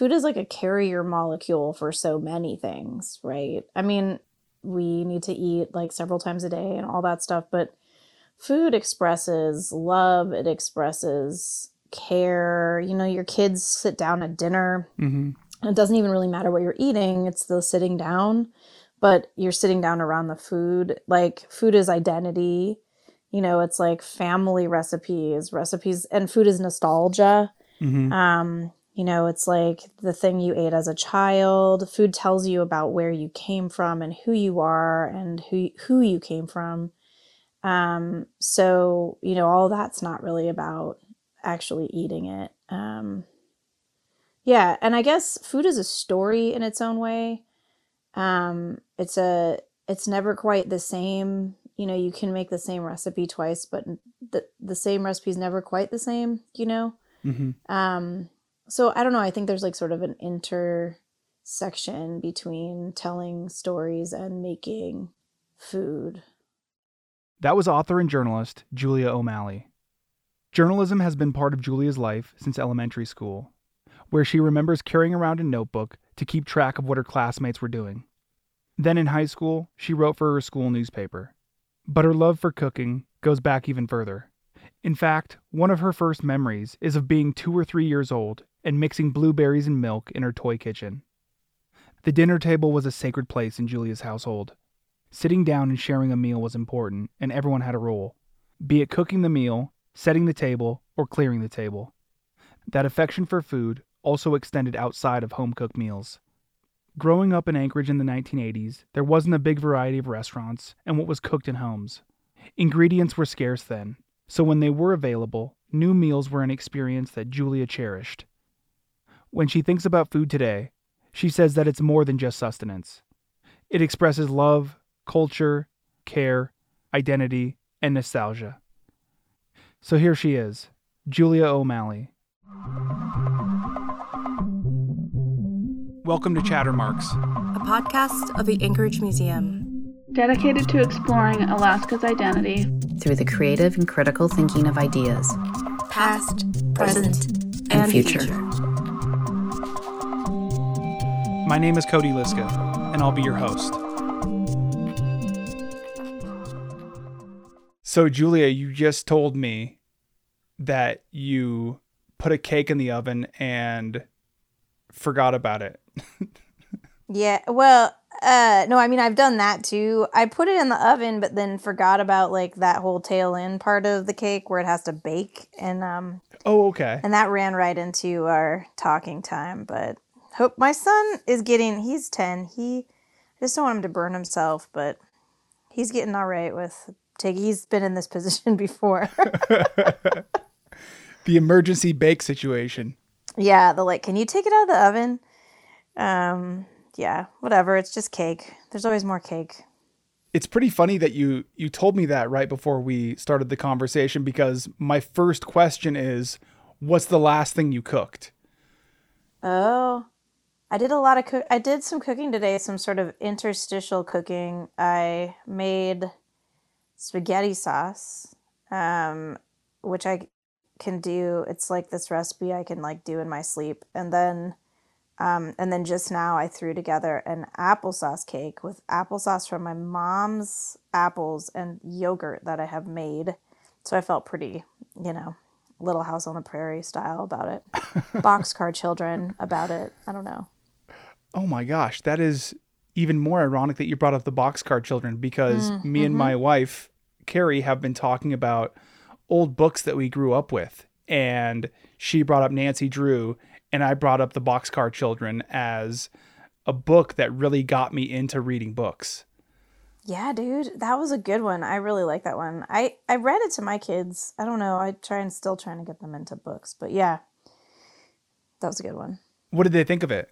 food is like a carrier molecule for so many things, right? I mean, we need to eat like several times a day and all that stuff, but food expresses love, it expresses care. You know, your kids sit down at dinner. Mm-hmm. It doesn't even really matter what you're eating, it's the sitting down, but you're sitting down around the food. Like, food is identity. You know, it's like family recipes, recipes, and food is nostalgia. Mm-hmm. Um, you know, it's like the thing you ate as a child. Food tells you about where you came from and who you are and who who you came from. Um, so, you know, all that's not really about actually eating it. Um, yeah, and I guess food is a story in its own way. Um, it's a it's never quite the same. You know, you can make the same recipe twice, but the the same recipe is never quite the same, you know? Mm-hmm. Um, so I don't know. I think there's like sort of an intersection between telling stories and making food. That was author and journalist Julia O'Malley. Journalism has been part of Julia's life since elementary school, where she remembers carrying around a notebook to keep track of what her classmates were doing. Then in high school, she wrote for her school newspaper. But her love for cooking goes back even further. In fact, one of her first memories is of being two or three years old and mixing blueberries and milk in her toy kitchen. The dinner table was a sacred place in Julia's household. Sitting down and sharing a meal was important, and everyone had a role, be it cooking the meal, setting the table, or clearing the table. That affection for food also extended outside of home cooked meals. Growing up in Anchorage in the 1980s, there wasn't a big variety of restaurants and what was cooked in homes. Ingredients were scarce then, so when they were available, new meals were an experience that Julia cherished. When she thinks about food today, she says that it's more than just sustenance. It expresses love, culture, care, identity, and nostalgia. So here she is, Julia O'Malley. Welcome to Chattermarks. A podcast of the Anchorage Museum. Dedicated to exploring Alaska's identity. through the creative and critical thinking of ideas. Past, present, and future. My name is Cody Liska, and I'll be your host. So, Julia, you just told me that you put a cake in the oven and forgot about it. Yeah, well, uh no, I mean I've done that too. I put it in the oven but then forgot about like that whole tail end part of the cake where it has to bake and um Oh, okay. and that ran right into our talking time, but hope my son is getting he's 10. He I just don't want him to burn himself, but he's getting all right with taking he's been in this position before. The emergency bake situation. yeah, the like can you take it out of the oven? Um yeah, whatever, it's just cake. There's always more cake. It's pretty funny that you you told me that right before we started the conversation because my first question is what's the last thing you cooked? Oh, I did a lot of cook. I did some cooking today, some sort of interstitial cooking. I made spaghetti sauce, um, which I can do. It's like this recipe I can like do in my sleep, and then, um, and then just now I threw together an applesauce cake with applesauce from my mom's apples and yogurt that I have made. So I felt pretty, you know, Little House on the Prairie style about it. Boxcar Children about it. I don't know. Oh my gosh, that is even more ironic that you brought up the boxcar children because me and my wife, Carrie, have been talking about old books that we grew up with. And she brought up Nancy Drew, and I brought up the boxcar children as a book that really got me into reading books. Yeah, dude, that was a good one. I really like that one. I I read it to my kids. I don't know. I try and still trying to get them into books, but yeah, that was a good one. What did they think of it?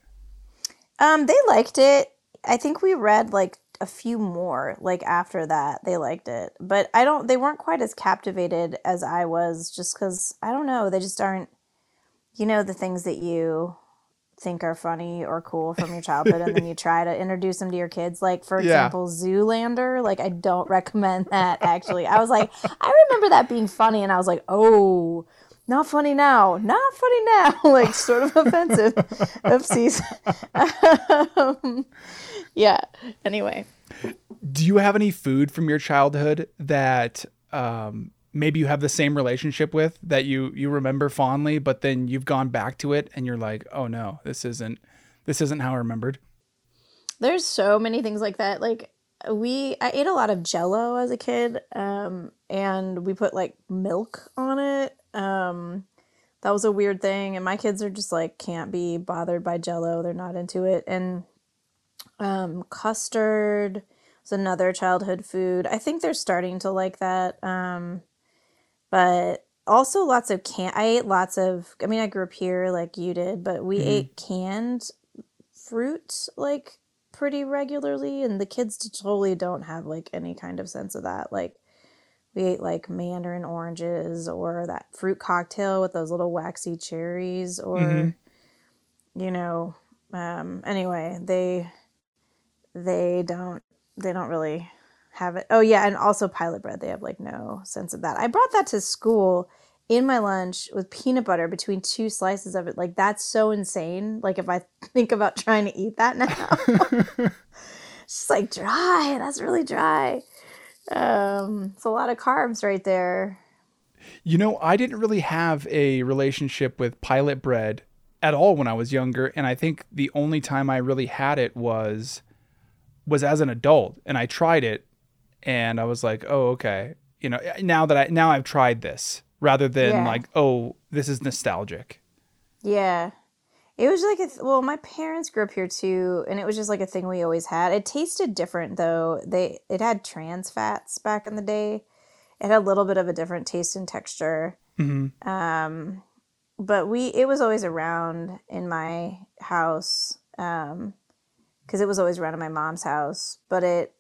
Um, they liked it. I think we read like a few more like after that. They liked it, but I don't. They weren't quite as captivated as I was, just because I don't know. They just aren't. You know the things that you think are funny or cool from your childhood and then you try to introduce them to your kids like for Yeah. example zoolander like i don't recommend that actually i was like i remember that being funny and i was like oh not funny now, not funny now, like sort of offensive. Oopsies. um, yeah. Anyway. Do you have any food from your childhood that um, maybe you have the same relationship with that you you remember fondly, but then you've gone back to it and you're like, oh no, this isn't this isn't how I remembered. There's so many things like that. Like we, I ate a lot of Jello as a kid, um, and we put like milk on it. Um, that was a weird thing, and my kids are just like can't be bothered by Jello. They're not into it, and um, custard is another childhood food. I think they're starting to like that. Um, but also lots of can I ate lots of I mean I grew up here like you did, but we Mhm. ate canned fruit like pretty regularly and the kids totally don't have like any kind of sense of that. Like we ate like mandarin oranges or that fruit cocktail with those little waxy cherries or Mhm. you know um anyway, they they don't they don't really have it. Oh yeah, and also pilot bread. They have like no sense of that. I brought that to school in my lunch with peanut butter between two slices of it. Like that's so insane. Like if I think about trying to eat that now, it's just like dry. That's really dry. Um, it's a lot of carbs right there. You know, I didn't really have a relationship with pilot bread at all when I was younger, and I think the only time I really had it was was as an adult, and I tried it, and I was like, oh, okay, you know, now that I now I've tried this, rather than Yeah. like, oh, this is nostalgic. Yeah. It was like a th- well, my parents grew up here too, and it was just like a thing we always had. It tasted different though. They it had trans fats back in the day. It had a little bit of a different taste and texture. hmm Um, but we it was always around in my house um, because it was always around in my mom's house. But it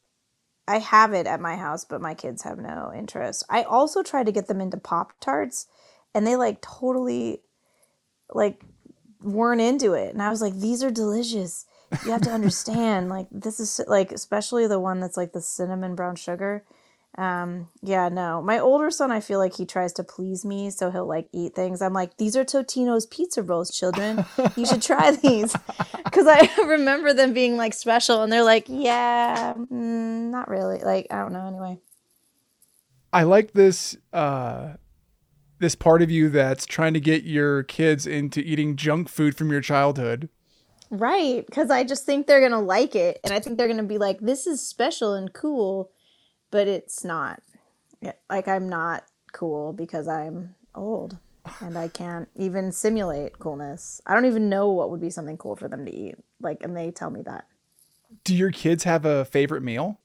I have it at my house, but my kids have no interest. I also tried to get them into Pop Tarts, and they like totally like weren't into it. And I was like, these are delicious. You have to understand, like this is like especially the one that's like the cinnamon brown sugar. Um, yeah, no. My older son, I feel like he tries to please me, so he'll like eat things. I'm like, these are Totino's pizza rolls, children. You should try these. Because I remember them being like special, and they're like, yeah, mm, not really. Like, I don't know. Anyway, I like this uh, this part of you that's trying to get your kids into eating junk food from your childhood. right? Because I just think they're gonna like it, and I think they're gonna be like, this is special and cool, but it's not. Like, I'm not cool because I'm old. and I can't even simulate coolness. I don't even know what would be something cool for them to eat. Like, and they tell me that. Do your kids have a favorite meal?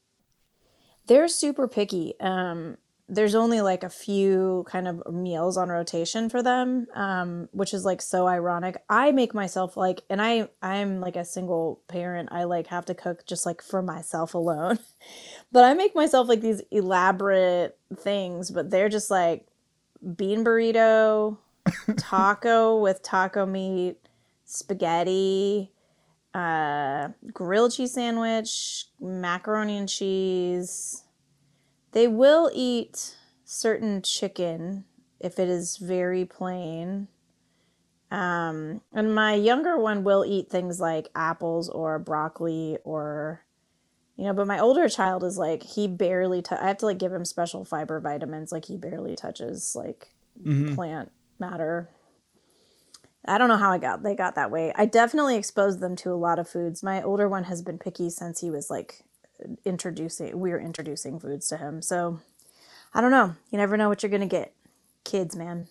They're super picky. Um, there's only like a few kind of meals on rotation for them, um, which is like so ironic. I make myself like, and I I'm like a single parent. I like have to cook just like for myself alone, but I make myself like these elaborate things. But they're just like bean burrito, taco with taco meat, spaghetti, uh, grilled cheese sandwich, macaroni and cheese. They will eat certain chicken if it is very plain. Um, and my younger one will eat things like apples or broccoli or you know, but my older child is like he barely tou- I have to like give him special fiber vitamins like he barely touches like Mhm. plant matter. I don't know how I got they got that way. I definitely exposed them to a lot of foods. My older one has been picky since he was like introducing we were introducing foods to him. So I don't know. You never know what you're gonna get. Kids, man.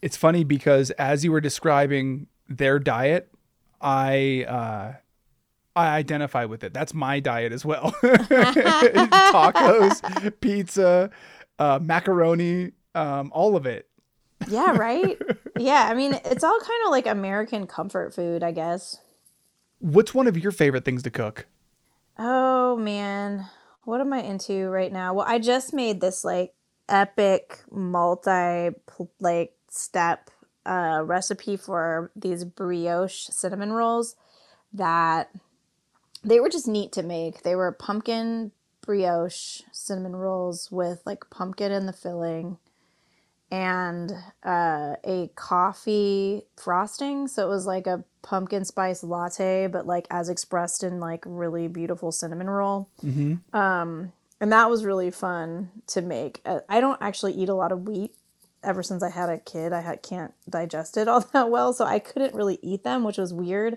It's funny because as you were describing their diet, I uh, I identify with it. That's my diet as well. Tacos, pizza, uh, macaroni, um, all of it. Yeah, right? yeah, I mean it's all kind of like American comfort food, I guess. What's one of your favorite things to cook? Oh man, what am I into right now? Well, I just made this like epic multi like step uh recipe for these brioche cinnamon rolls that they were just neat to make. They were pumpkin brioche cinnamon rolls with like pumpkin in the filling and uh, a coffee frosting. So it was like a pumpkin spice latte, but like as expressed in like really beautiful cinnamon roll. Mm-hmm. Um, and that was really fun to make. Uh, I don't actually eat a lot of wheat. Ever since I had a kid, I had, can't digest it all that well, so I couldn't really eat them, which was weird.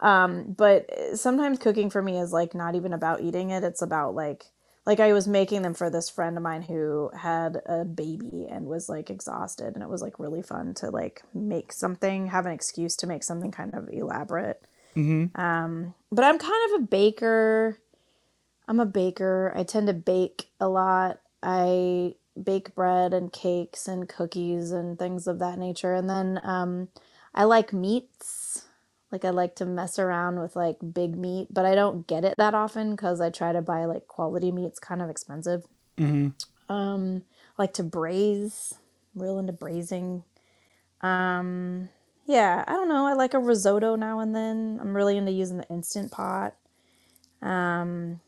Um, but sometimes cooking for me is like not even about eating it; it's about like like I was making them for this friend of mine who had a baby and was like exhausted and it was like really fun to like make something have an excuse to make something kind of elaborate. Mm-hmm. um but I'm kind of a baker. I'm a baker. I tend to bake a lot. I bake bread and cakes and cookies and things of that nature. And then um I like meats like I like to mess around with like big meat, but I don't get it that often because I try to buy like quality meat. It's kind of expensive. Mm-hmm. Um, I like to braise, real into braising. Um, yeah, I don't know. I like a risotto now and then. I'm really into using the instant pot. Um,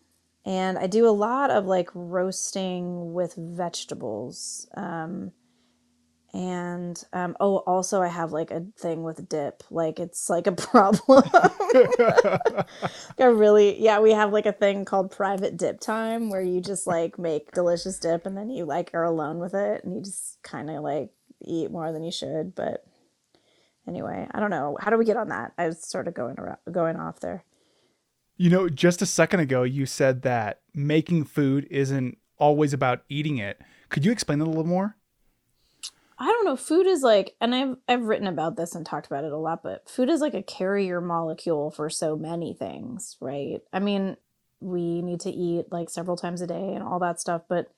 and I do a lot of like roasting with vegetables. Um, and um, oh, also I have like a thing with dip. Like it's like a problem. I really, yeah, we have like a thing called private dip time where you just like make delicious dip and then you like are alone with it and you just kind of like eat more than you should. But anyway, I don't know. How do we get on that? I was sort of going around, going off there. You know, just a second ago, you said that making food isn't always about eating it. Could you explain that a little more? I don't know. Food is like, and I've I've written about this and talked about it a lot, but food is like a carrier molecule for so many things, right? I mean, we need to eat like several times a day and all that stuff, but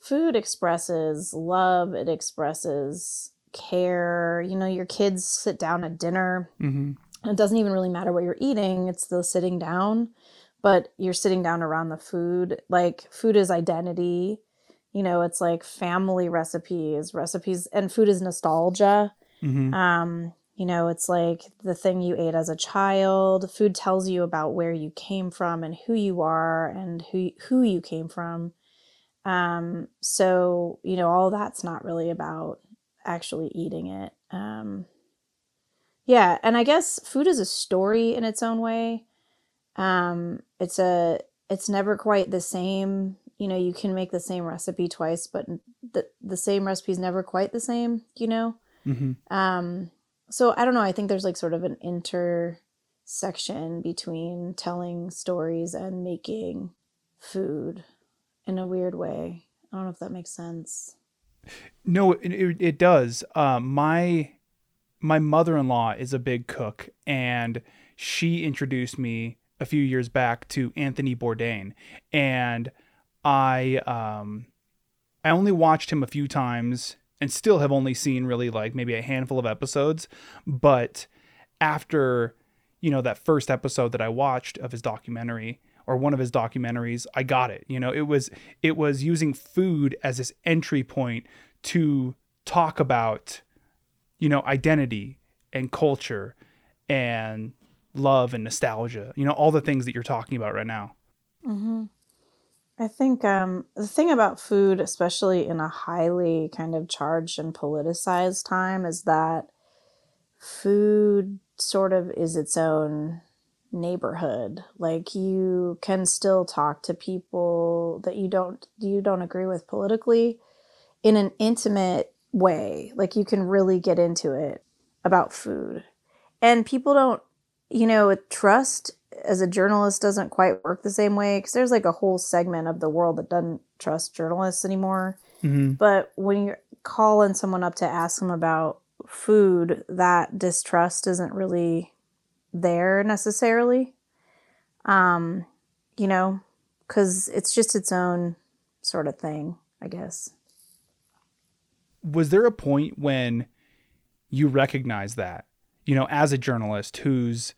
food expresses love. It expresses care. You know, your kids sit down at dinner. Mm-hmm. It doesn't even really matter what you're eating. It's the sitting down, but you're sitting down around the food. Like food is identity you know it's like family recipes recipes and food is nostalgia. Mm-hmm. um you know it's like the thing you ate as a child. Food tells you about where you came from and who you are and who who you came from. Um so you know all that's not really about actually eating it. Um yeah and i guess food is a story in its own way. Um it's a it's never quite the same you know you can make the same recipe twice but the the same recipe is never quite the same you know Mm-hmm. um so i don't know i think there's like sort of an intersection between telling stories and making food in a weird way i don't know if that makes sense No, it, it, does. Um, my my mother in law is a big cook, and she introduced me a few years back to Anthony Bourdain, and I um, I only watched him a few times, and still have only seen really like maybe a handful of episodes. But after you know that first episode that I watched of his documentary or one of his documentaries, I got it. You know, it was it was using food as this entry point to talk about you know identity and culture and love and nostalgia. You know, all the things that you're talking about right now. mm-hmm. I think um the thing about food especially in a highly kind of charged and politicized time is that food sort of is its own neighborhood. Like you can still talk to people that you don't you don't agree with politically in an intimate way. Like you can really get into it about food. And people don't you know trust as a journalist doesn't quite work the same way because there's like a whole segment of the world that doesn't trust journalists anymore Mm-hmm. but when you're calling someone up to ask them about food, that distrust isn't really there necessarily. Um, you know, because it's just its own sort of thing, I guess. was there a point when you recognized that you know as a journalist who's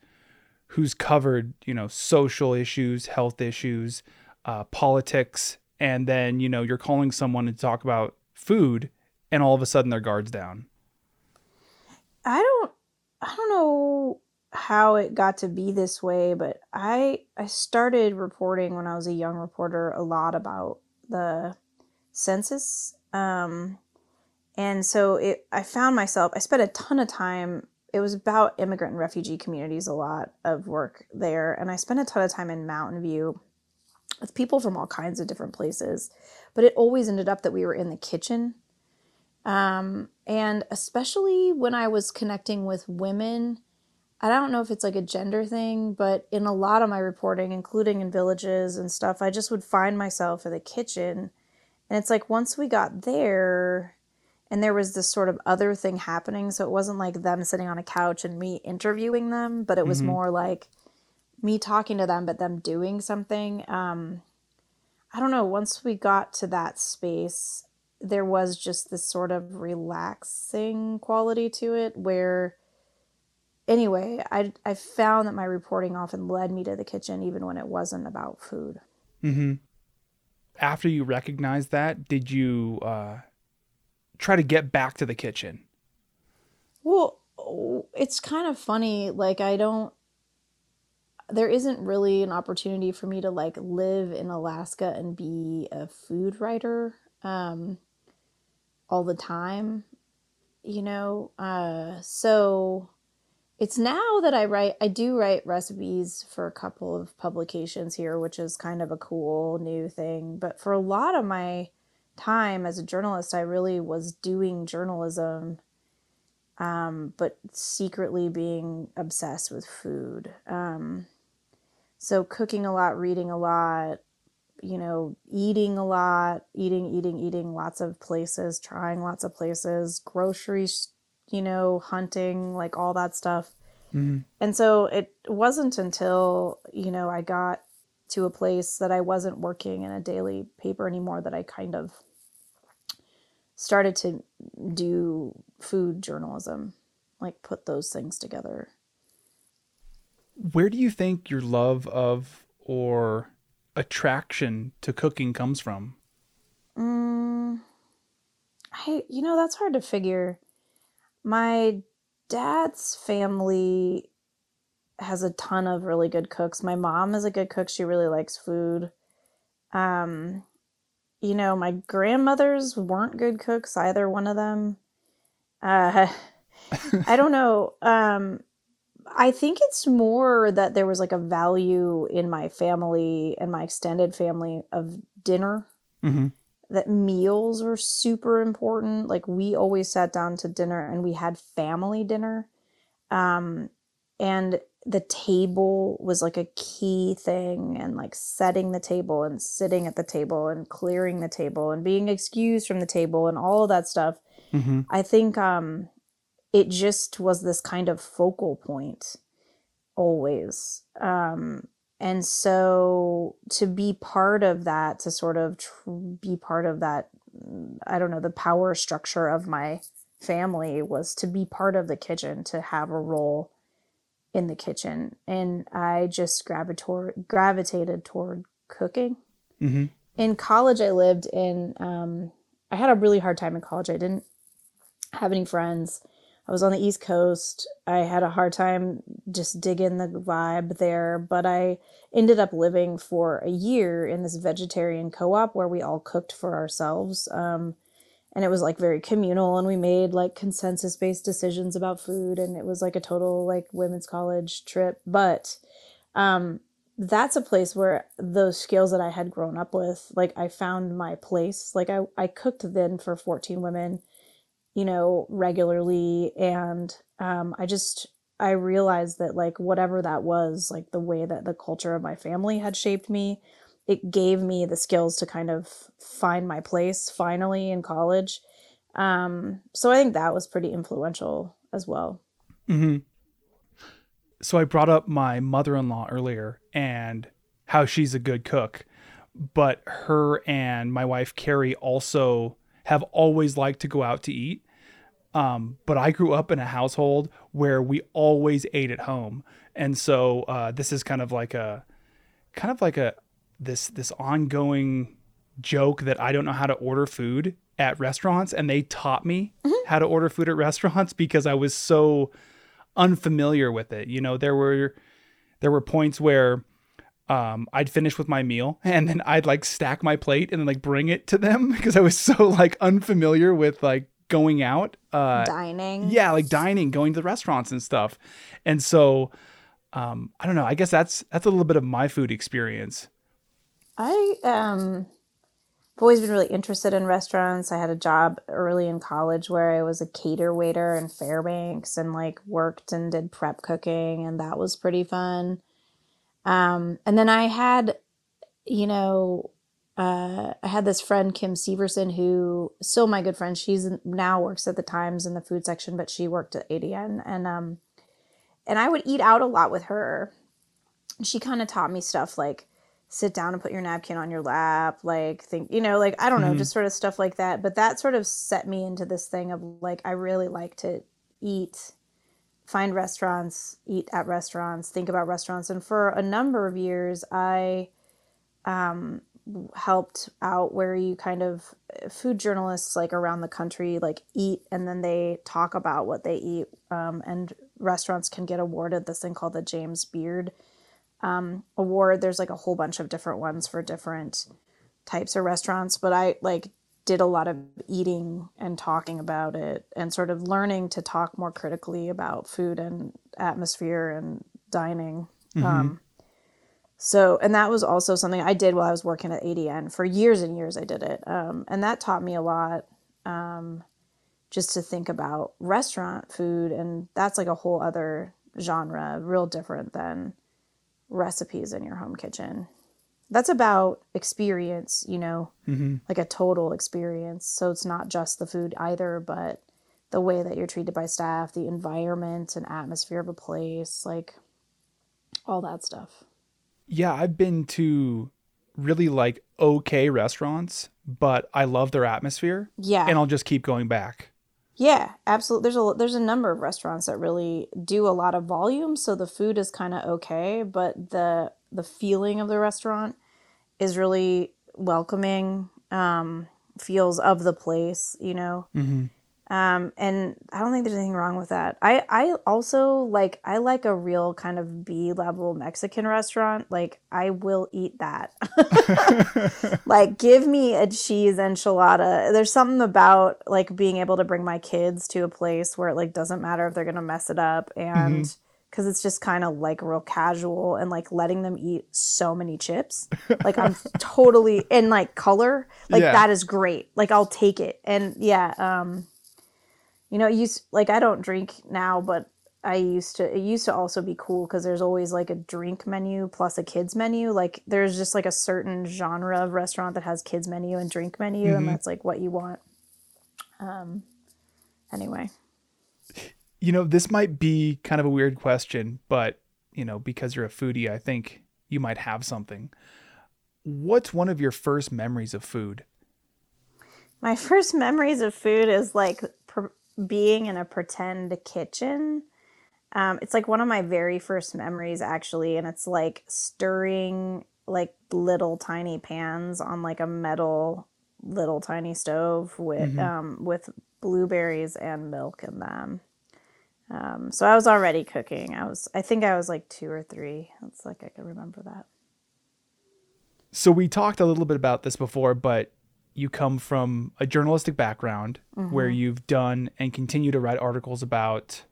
who's covered you know social issues health issues uh, politics and then you know you're calling someone to talk about food and all of a sudden their guards down I don't I don't know how it got to be this way, but I I started reporting when I was a young reporter a lot about the census. Um and so it I found myself I spent a ton of time it was about immigrant and refugee communities a lot of work there and I spent a ton of time in Mountain View with people from all kinds of different places but it always ended up that we were in the kitchen um, and especially when I was connecting with women I don't know if it's like a gender thing, but in a lot of my reporting, including in villages and stuff, I just would find myself in the kitchen. And it's like once we got there and there was this sort of other thing happening, so it wasn't like them sitting on a couch and me interviewing them, but it was Mhm. more like me talking to them, but them doing something. Um, I don't know. Once we got to that space, there was just this sort of relaxing quality to it where anyway, I I found that my reporting often led me to the kitchen even when it wasn't about food. Mm-hmm. After you recognized that, did you uh, try to get back to the kitchen? Well, it's kind of funny like I don't there isn't really an opportunity for me to like live in Alaska and be a food writer um all the time, you know. Uh so it's now that I write, I do write recipes for a couple of publications here, which is kind of a cool new thing. But for a lot of my time as a journalist, I really was doing journalism, um, but secretly being obsessed with food. Um, so cooking a lot, reading a lot, you know, eating a lot, eating, eating, eating lots of places, trying lots of places, groceries you know, hunting, like all that stuff. Mm-hmm. And so it wasn't until, you know, I got to a place that I wasn't working in a daily paper anymore that I kind of started to do food journalism, like put those things together. Where do you think your love of or attraction to cooking comes from? Mm, I, you know, that's hard to figure. My dad's family has a ton of really good cooks. My mom is a good cook. She really likes food. Um, you know, my grandmothers weren't good cooks, either one of them. Uh, I don't know. Um, I think it's more that there was like a value in my family and my extended family of dinner Mm-hmm. that meals were super important. Like we always sat down to dinner and we had family dinner. Um, and the table was like a key thing and like setting the table and sitting at the table and clearing the table and being excused from the table and all of that stuff. Mm-hmm. I think um it just was this kind of focal point always. Um and so to be part of that to sort of tr- be part of that I don't know the power structure of my family was to be part of the kitchen to have a role in the kitchen and I just gravitated gravitated toward cooking. Mm-hmm. in college i lived in um, i had a really hard time in college. I didn't have any friends. I was on the east coast. I had a hard time just digging the vibe there but i ended up living for a year in this vegetarian co-op where we all cooked for ourselves. Um, and it was like very communal and we made like consensus based decisions about food and it was like a total like women's college trip but um that's a place where those skills that I had grown up with, like I found my place. Like I, I cooked then for 14 women, you know, regularly. And um, I just, I realized that like whatever that was, like the way that the culture of my family had shaped me, it gave me the skills to kind of find my place finally in college. Um, so I think that was pretty influential as well. Mm-hmm. So I brought up my mother-in-law earlier and how she's a good cook, but her and my wife Carrie also have always liked to go out to eat. Um, but I grew up in a household where we always ate at home, and so uh, this is kind of like a, kind of like a this this ongoing joke that I don't know how to order food at restaurants, and they taught me how to order food at restaurants because I was so unfamiliar with it. You know, there were there were points where um, I'd finish with my meal and then I'd like stack my plate and then like bring it to them because I was so like unfamiliar with like going out. Uh, Dining. yeah, like dining, going to the restaurants and stuff. And so, um, I don't know. I guess that's that's a little bit of my food experience. I um I've always been really interested in restaurants. I had a job early in college where I was a cater waiter in Fairbanks and like worked and did prep cooking and that was pretty fun. Um and then I had you know uh, I had this friend Kim Severson who still my good friend. She's now works at the Times in the food section, but she worked at ADN and um and I would eat out a lot with her. She kind of taught me stuff like sit down and put your napkin on your lap, like think, you know, like I don't know, Mhm. just sort of stuff like that. But that sort of set me into this thing of like I really like to eat, find restaurants, eat at restaurants, think about restaurants. And for a number of years, I um, helped out where you kind of food journalists like around the country like eat and then they talk about what they eat. Um, and restaurants can get awarded this thing called the James Beard um, award. There's like a whole bunch of different ones for different types of restaurants, but I like did a lot of eating and talking about it and sort of learning to talk more critically about food and atmosphere and dining. Um, so, and that was also something I did while I was working at ADN for years and years. I did it. Um, and that taught me a lot um, just to think about restaurant food. And that's like a whole other genre, real different than recipes in your home kitchen. That's about experience, you know, hmm like a total experience. So it's not just the food either, but the way that you're treated by staff, the environment and atmosphere of a place, like all that stuff. Yeah, I've been to really like okay restaurants, but I love their atmosphere, Yeah. and I'll just keep going back. Yeah, absolutely. There's a there's a number of restaurants that really do a lot of volume, so the food is kind of okay, but the the feeling of the restaurant is really welcoming. Um, feels of the place, you know. hmm Um, and I don't think there's anything wrong with that. I I also like I like a real kind of B level Mexican restaurant. Like I will eat that. like give me a cheese enchilada. There's something about like being able to bring my kids to a place where it like doesn't matter if they're gonna mess it up and because it's just kind of like real casual and like letting them eat so many chips. Like I'm totally in like color. Like Yeah. that is great. Like I'll take it. And yeah, um you know, it used like I don't drink now, but I used to. It used to also be cool because there's always like a drink menu plus a kids menu. Like there's just like a certain genre of restaurant that has kids menu and drink menu, and Mhm. that's like what you want. Um. Anyway, You know, this might be kind of a weird question, but you know, because you're a foodie, I think you might have something. What's one of your first memories of food? my first memories of food is like being in a pretend kitchen. Um, it's like one of my very first memories actually, and it's like stirring like little tiny pans on like a metal little tiny stove with Mhm. um, with blueberries and milk in them. Um, so I was already cooking. I was I think I was like two or three. It's like I can remember that. So we talked a little bit about this before, but you come from a journalistic background where mm-hmm. you've done and continue to write articles about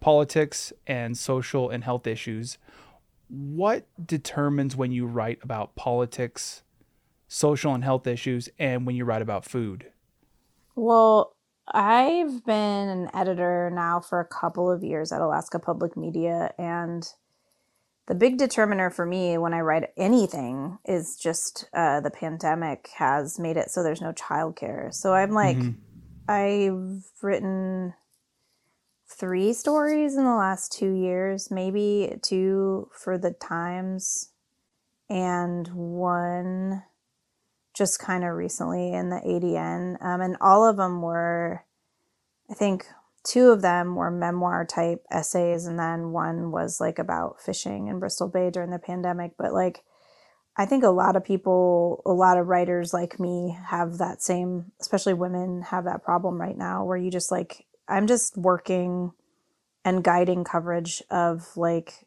politics and social and health issues. What determines when you write about politics, social and health issues, and when you write about food? Well, I've been an editor now for a couple of years at Alaska Public Media, and the big determiner for me when I write anything is just uh, the pandemic has made it so there's no childcare. So I'm like, Mhm. I've written three stories in the last two years, maybe two for the Times, and one just kind of recently in the ADN. Um, and all of them were, I think, two of them were memoir type essays, and then one was like about fishing in Bristol Bay during the pandemic. But like, I think a lot of people, a lot of writers like me have that same, especially women have that problem right now where you just like, I'm just working and guiding coverage of like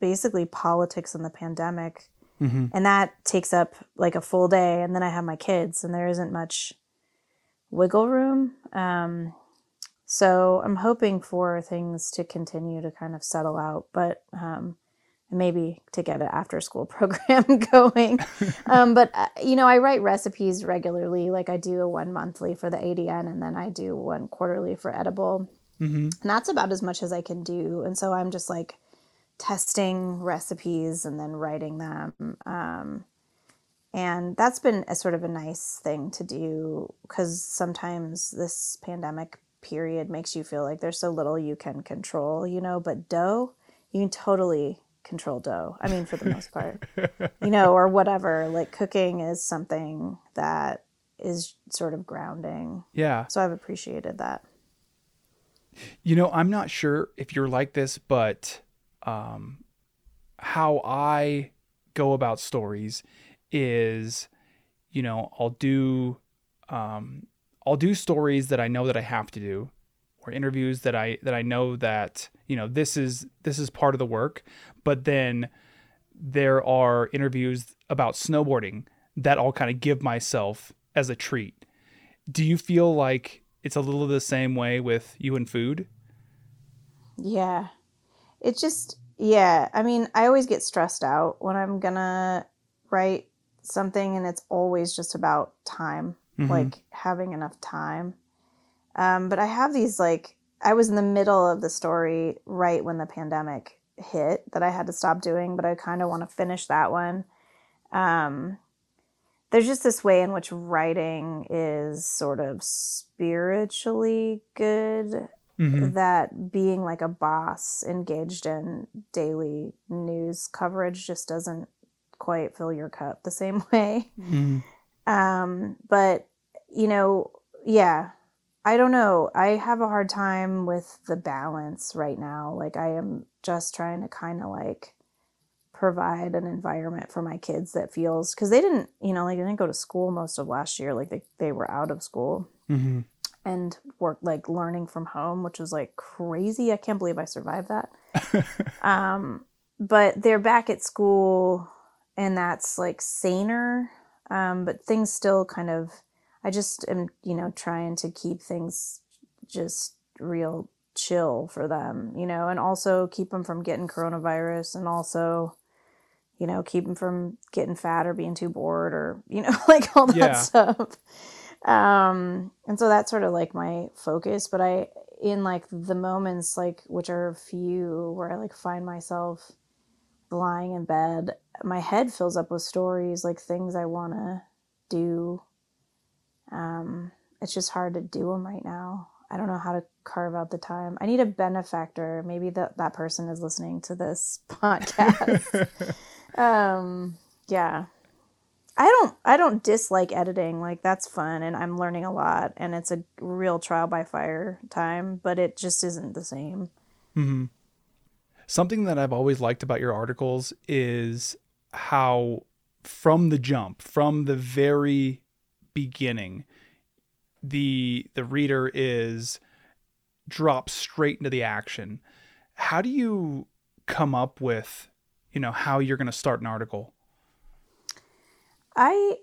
basically politics and the pandemic Mhm. and that takes up like a full day and then i have my kids and there isn't much wiggle room. Um, so I'm hoping for things to continue to kind of settle out, but um, maybe to get an after school program going. um, but, uh, you know, I write recipes regularly. Like I do a one monthly for the ADN and then I do one quarterly for Edible. Mm-hmm. And that's about as much as I can do. And so I'm just like testing recipes and then writing them. Um, and that's been a sort of a nice thing to do because sometimes this pandemic period makes you feel like there's so little you can control, you know, but dough, you can totally control dough. I mean, for the most part, you know, or whatever. Like cooking is something that is sort of grounding. Yeah. So I've appreciated that. You know, I'm not sure if you're like this, but um, how I go about stories is, you know, I'll do um, I'll do stories that I know that I have to do, or interviews that I that I know that you know this is this is part of the work. But then there are interviews about snowboarding that I'll kind of give myself as a treat. Do you feel like it's a little the same way with you and food? Yeah. It just, yeah. I mean, I always get stressed out when I'm gonna write something, and it's always just about time, Mhm. like having enough time. Um, but I have these, like, I was in the middle of the story right when the pandemic hit that I had to stop doing, but I kind of want to finish that one. Um, there's just this way in which writing is sort of spiritually good Mhm. that being like a boss engaged in daily news coverage just doesn't quite fill your cup the same way. Mhm. Um, but you know, yeah, I don't know. I have a hard time with the balance right now. Like I am just trying to kind of like provide an environment for my kids that feels because they didn't, you know, like they didn't go to school most of last year. Like they, they were out of school Mhm. and work like learning from home, which was like crazy. I can't believe I survived that. um, but they're back at school, and that's like saner. Um, but things still kind of, I just am, you know, trying to keep things just real chill for them, you know, and also keep them from getting coronavirus, and also, you know, keep them from getting fat or being too bored or you know, like all that Yeah. stuff um and so that's sort of like my focus but i in like the moments like which are few where i like find myself lying in bed my head fills up with stories like things i want to do um it's just hard to do them right now i don't know how to carve out the time i need a benefactor maybe that that person is listening to this podcast um yeah I don't I don't dislike editing. Like that's fun and I'm learning a lot and it's a real trial by fire time, but it just isn't the same. Mhm. Something that I've always liked about your articles is how, from the jump, from the very beginning, the the reader is dropped straight into the action. How do you come up with, you know, how you're going to start an article? I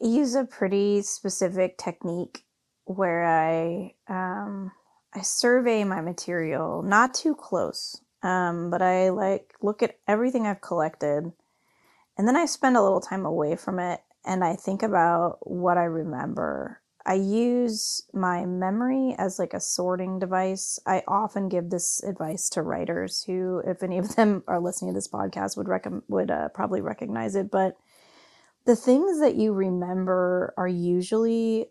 use a pretty specific technique where I um, I survey my material, not too close, um, but I like look at everything I've collected, and then I spend a little time away from it, and I think about what I remember. I use my memory as like a sorting device. I often give this advice to writers who, if any of them are listening to this podcast, would recommend would uh, probably recognize it, but the things that you remember are usually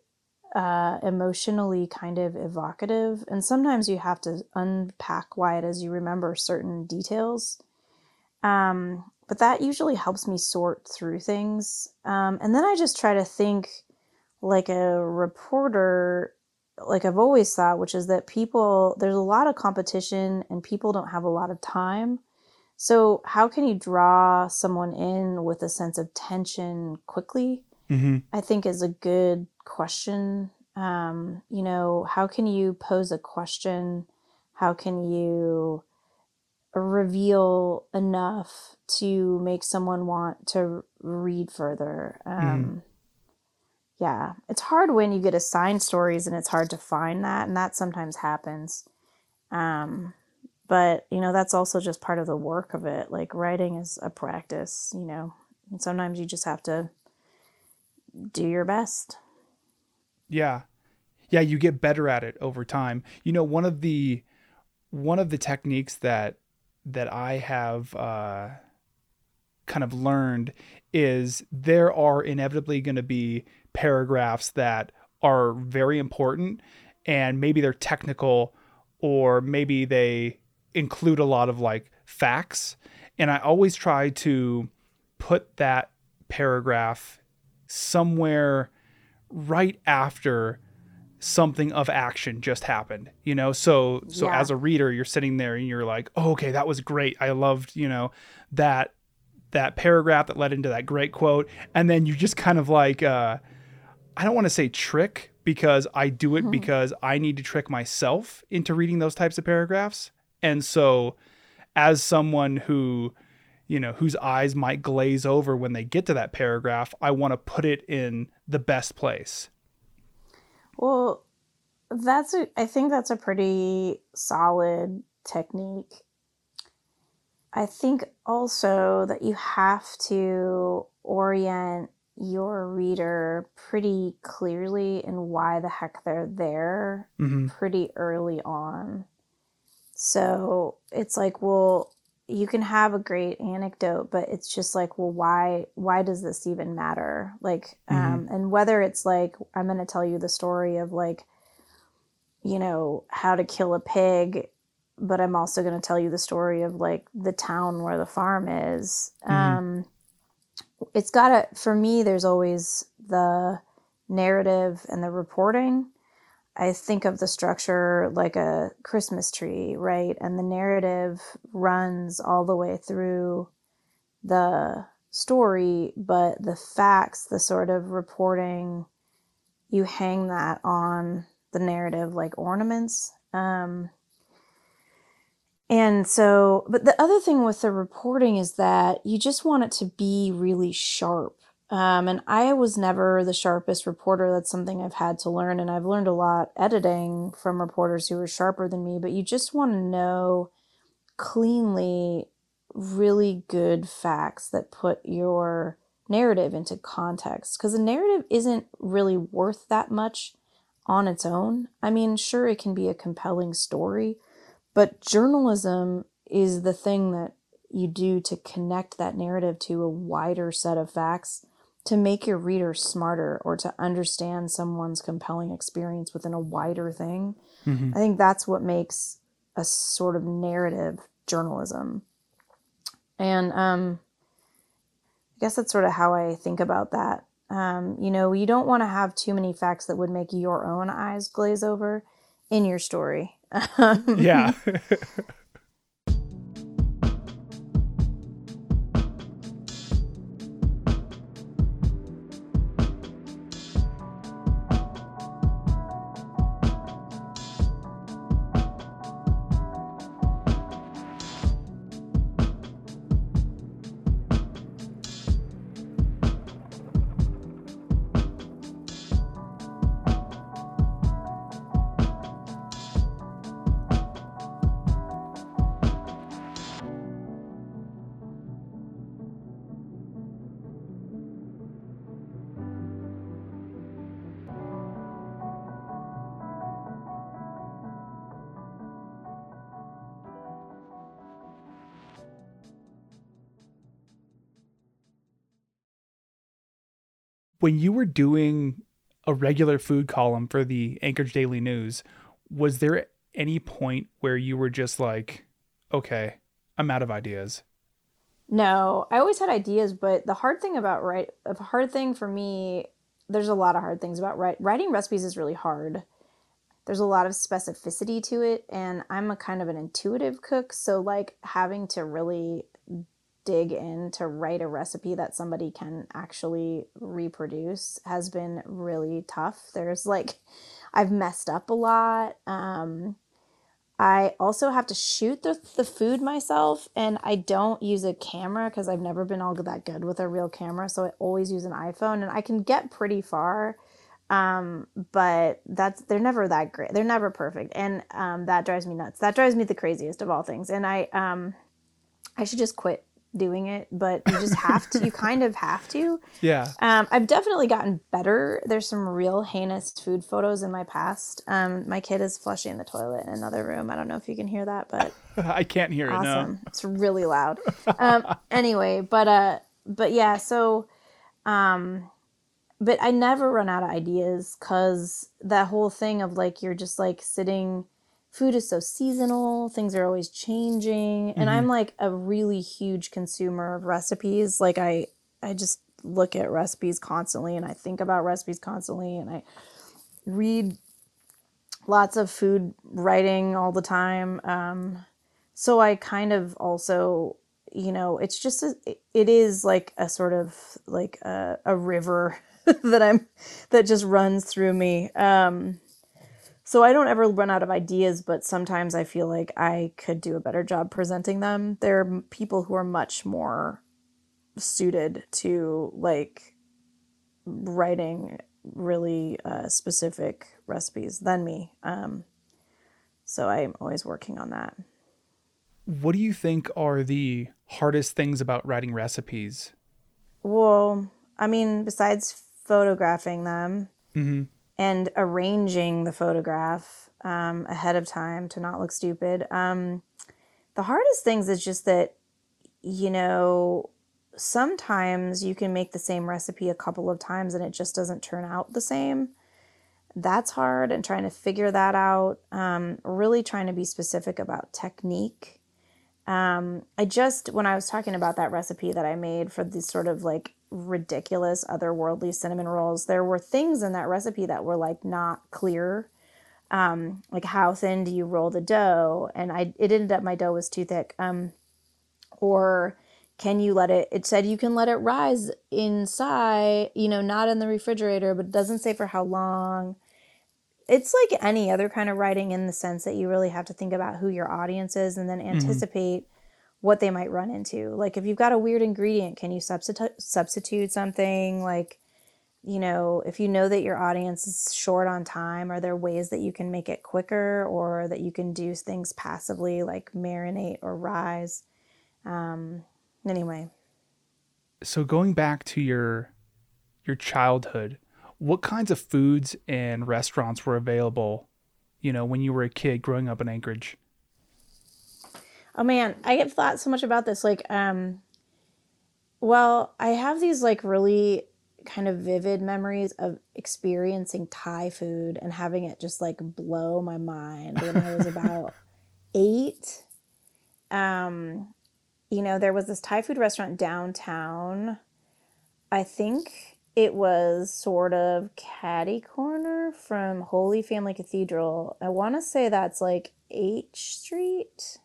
uh, emotionally kind of evocative, and sometimes you have to unpack why it is you remember certain details. Um, but that usually helps me sort through things. Um, and then I just try to think like a reporter, like I've always thought, which is that people, there's a lot of competition and people don't have a lot of time. So, how can you draw someone in with a sense of tension quickly? Mm-hmm. I think is a good question. Um, you know, how can you pose a question? How can you reveal enough to make someone want to read further? Um, yeah, it's hard when you get assigned stories and it's hard to find that, and that sometimes happens. Um, but you know, that's also just part of the work of it. Like writing is a practice, you know, and sometimes you just have to do your best. Yeah. Yeah, you get better at it over time. You know, one of the one of the techniques that that I have uh, kind of learned is there are inevitably going to be paragraphs that are very important and maybe they're technical or maybe they include a lot of like facts and I always try to put that paragraph somewhere right after something of action just happened you know? So so Yeah. as a reader you're sitting there and you're like oh, okay that was great. I loved you know that that paragraph that led into that great quote. And then you just kind of like uh i don't want to say trick because i do it because i need to trick myself into reading those types of paragraphs. And so as someone who you know whose eyes might glaze over when they get to that paragraph i want to put it in the best place Well, that's a, I think that's a pretty solid technique. I think also that you have to orient your reader pretty clearly in why the heck they're there mm-hmm. pretty early on. So it's like, well, you can have a great anecdote, but it's just like, well, why why does this even matter? Like, um, and whether it's like I'm gonna tell you the story of like, you know, how to kill a pig, but I'm also gonna tell you the story of like the town where the farm is. Um, it's gotta for me. There's always the narrative and the reporting. I think of the structure like a Christmas tree, right? And the narrative runs all the way through the story, but the facts, the sort of reporting, you hang that on the narrative like ornaments. Um, and so, but the other thing with the reporting is that you just want it to be really sharp. Um, and I was never the sharpest reporter. That's something I've had to learn. And I've learned a lot editing from reporters who are sharper than me. But you just want to know cleanly really good facts that put your narrative into context. Because a narrative isn't really worth that much on its own. I mean, sure, it can be a compelling story, but journalism is the thing that you do to connect that narrative to a wider set of facts to make your reader smarter or to understand someone's compelling experience within a wider thing. Mhm. I think that's what makes a sort of narrative journalism. And um, I guess that's sort of how I think about that. Um, you know, you don't want to have too many facts that would make your own eyes glaze over in your story. yeah when you were doing a regular food column for the Anchorage Daily News, was there any point where you were just like, okay, I'm out of ideas? No, I always had ideas, but the hard thing about write, the hard thing for me, there's a lot of hard things about write, writing recipes is really hard. There's a lot of specificity to it, and I'm a kind of an intuitive cook, so like having to really dig in to write a recipe that somebody can actually reproduce has been really tough. There's like I've messed up a lot. Um I also have to shoot the, the food myself, and I don't use a camera because I've never been all that good with a real camera. So I always use an iPhone, and I can get pretty far, um, but that's they're never that great. They're never perfect, and um, that drives me nuts. That drives me the craziest of all things. And I um, I should just quit doing it, but you just have to. You kind of have to. Yeah. Um, I've definitely gotten better. There's some real heinous food photos in my past. Um, my kid is flushing the toilet in another room. I don't know if you can hear that, but I can't hear it. awesome. No. It's really loud. Um, anyway, but uh, but yeah. So, um, but I never run out of ideas because that whole thing of like you're just like sitting food is so seasonal things are always changing and i'm like a really huge consumer of recipes like i i just look at recipes constantly and i think about recipes constantly and i read lots of food writing all the time um so i kind of also you know it's just a, it is like a sort of like a, a river that i'm that just runs through me um so I don't ever run out of ideas, but sometimes I feel like I could do a better job presenting them. There are people who are much more suited to like writing really uh, specific recipes than me. Um, so I'm always working on that. What do you think are the hardest things about writing recipes? Well, I mean, besides photographing them, Mm-hmm. And arranging the photograph um, ahead of time to not look stupid. Um, the hardest things is just that, you know, sometimes you can make the same recipe a couple of times and it just doesn't turn out the same. That's hard and trying to figure that out. Um, really trying to be specific about technique. Um, I just, when I was talking about that recipe that I made for these sort of like ridiculous otherworldly cinnamon rolls, there were things in that recipe that were like not clear. Um, like how thin do you roll the dough? And I, it ended up my dough was too thick. Um, or can you let it, it said you can let it rise inside, you know, not in the refrigerator, but it doesn't say for how long it's like any other kind of writing in the sense that you really have to think about who your audience is and then anticipate what they might run into. Like if you've got a weird ingredient, can you substitute substitute something like you know, if you know that your audience is short on time, are there ways that you can make it quicker or that you can do things passively like marinate or rise? Um, anyway, So going back to your your childhood, what kinds of foods and restaurants were available, you know, when you were a kid growing up in Anchorage? Oh man, I have thought so much about this. Like, um, well, I have these like really kind of vivid memories of experiencing Thai food and having it just like blow my mind when I was about eight. Um, you know, there was this Thai food restaurant downtown. I think it was sort of Caddy corner from Holy Family Cathedral. I want to say that's like H Street.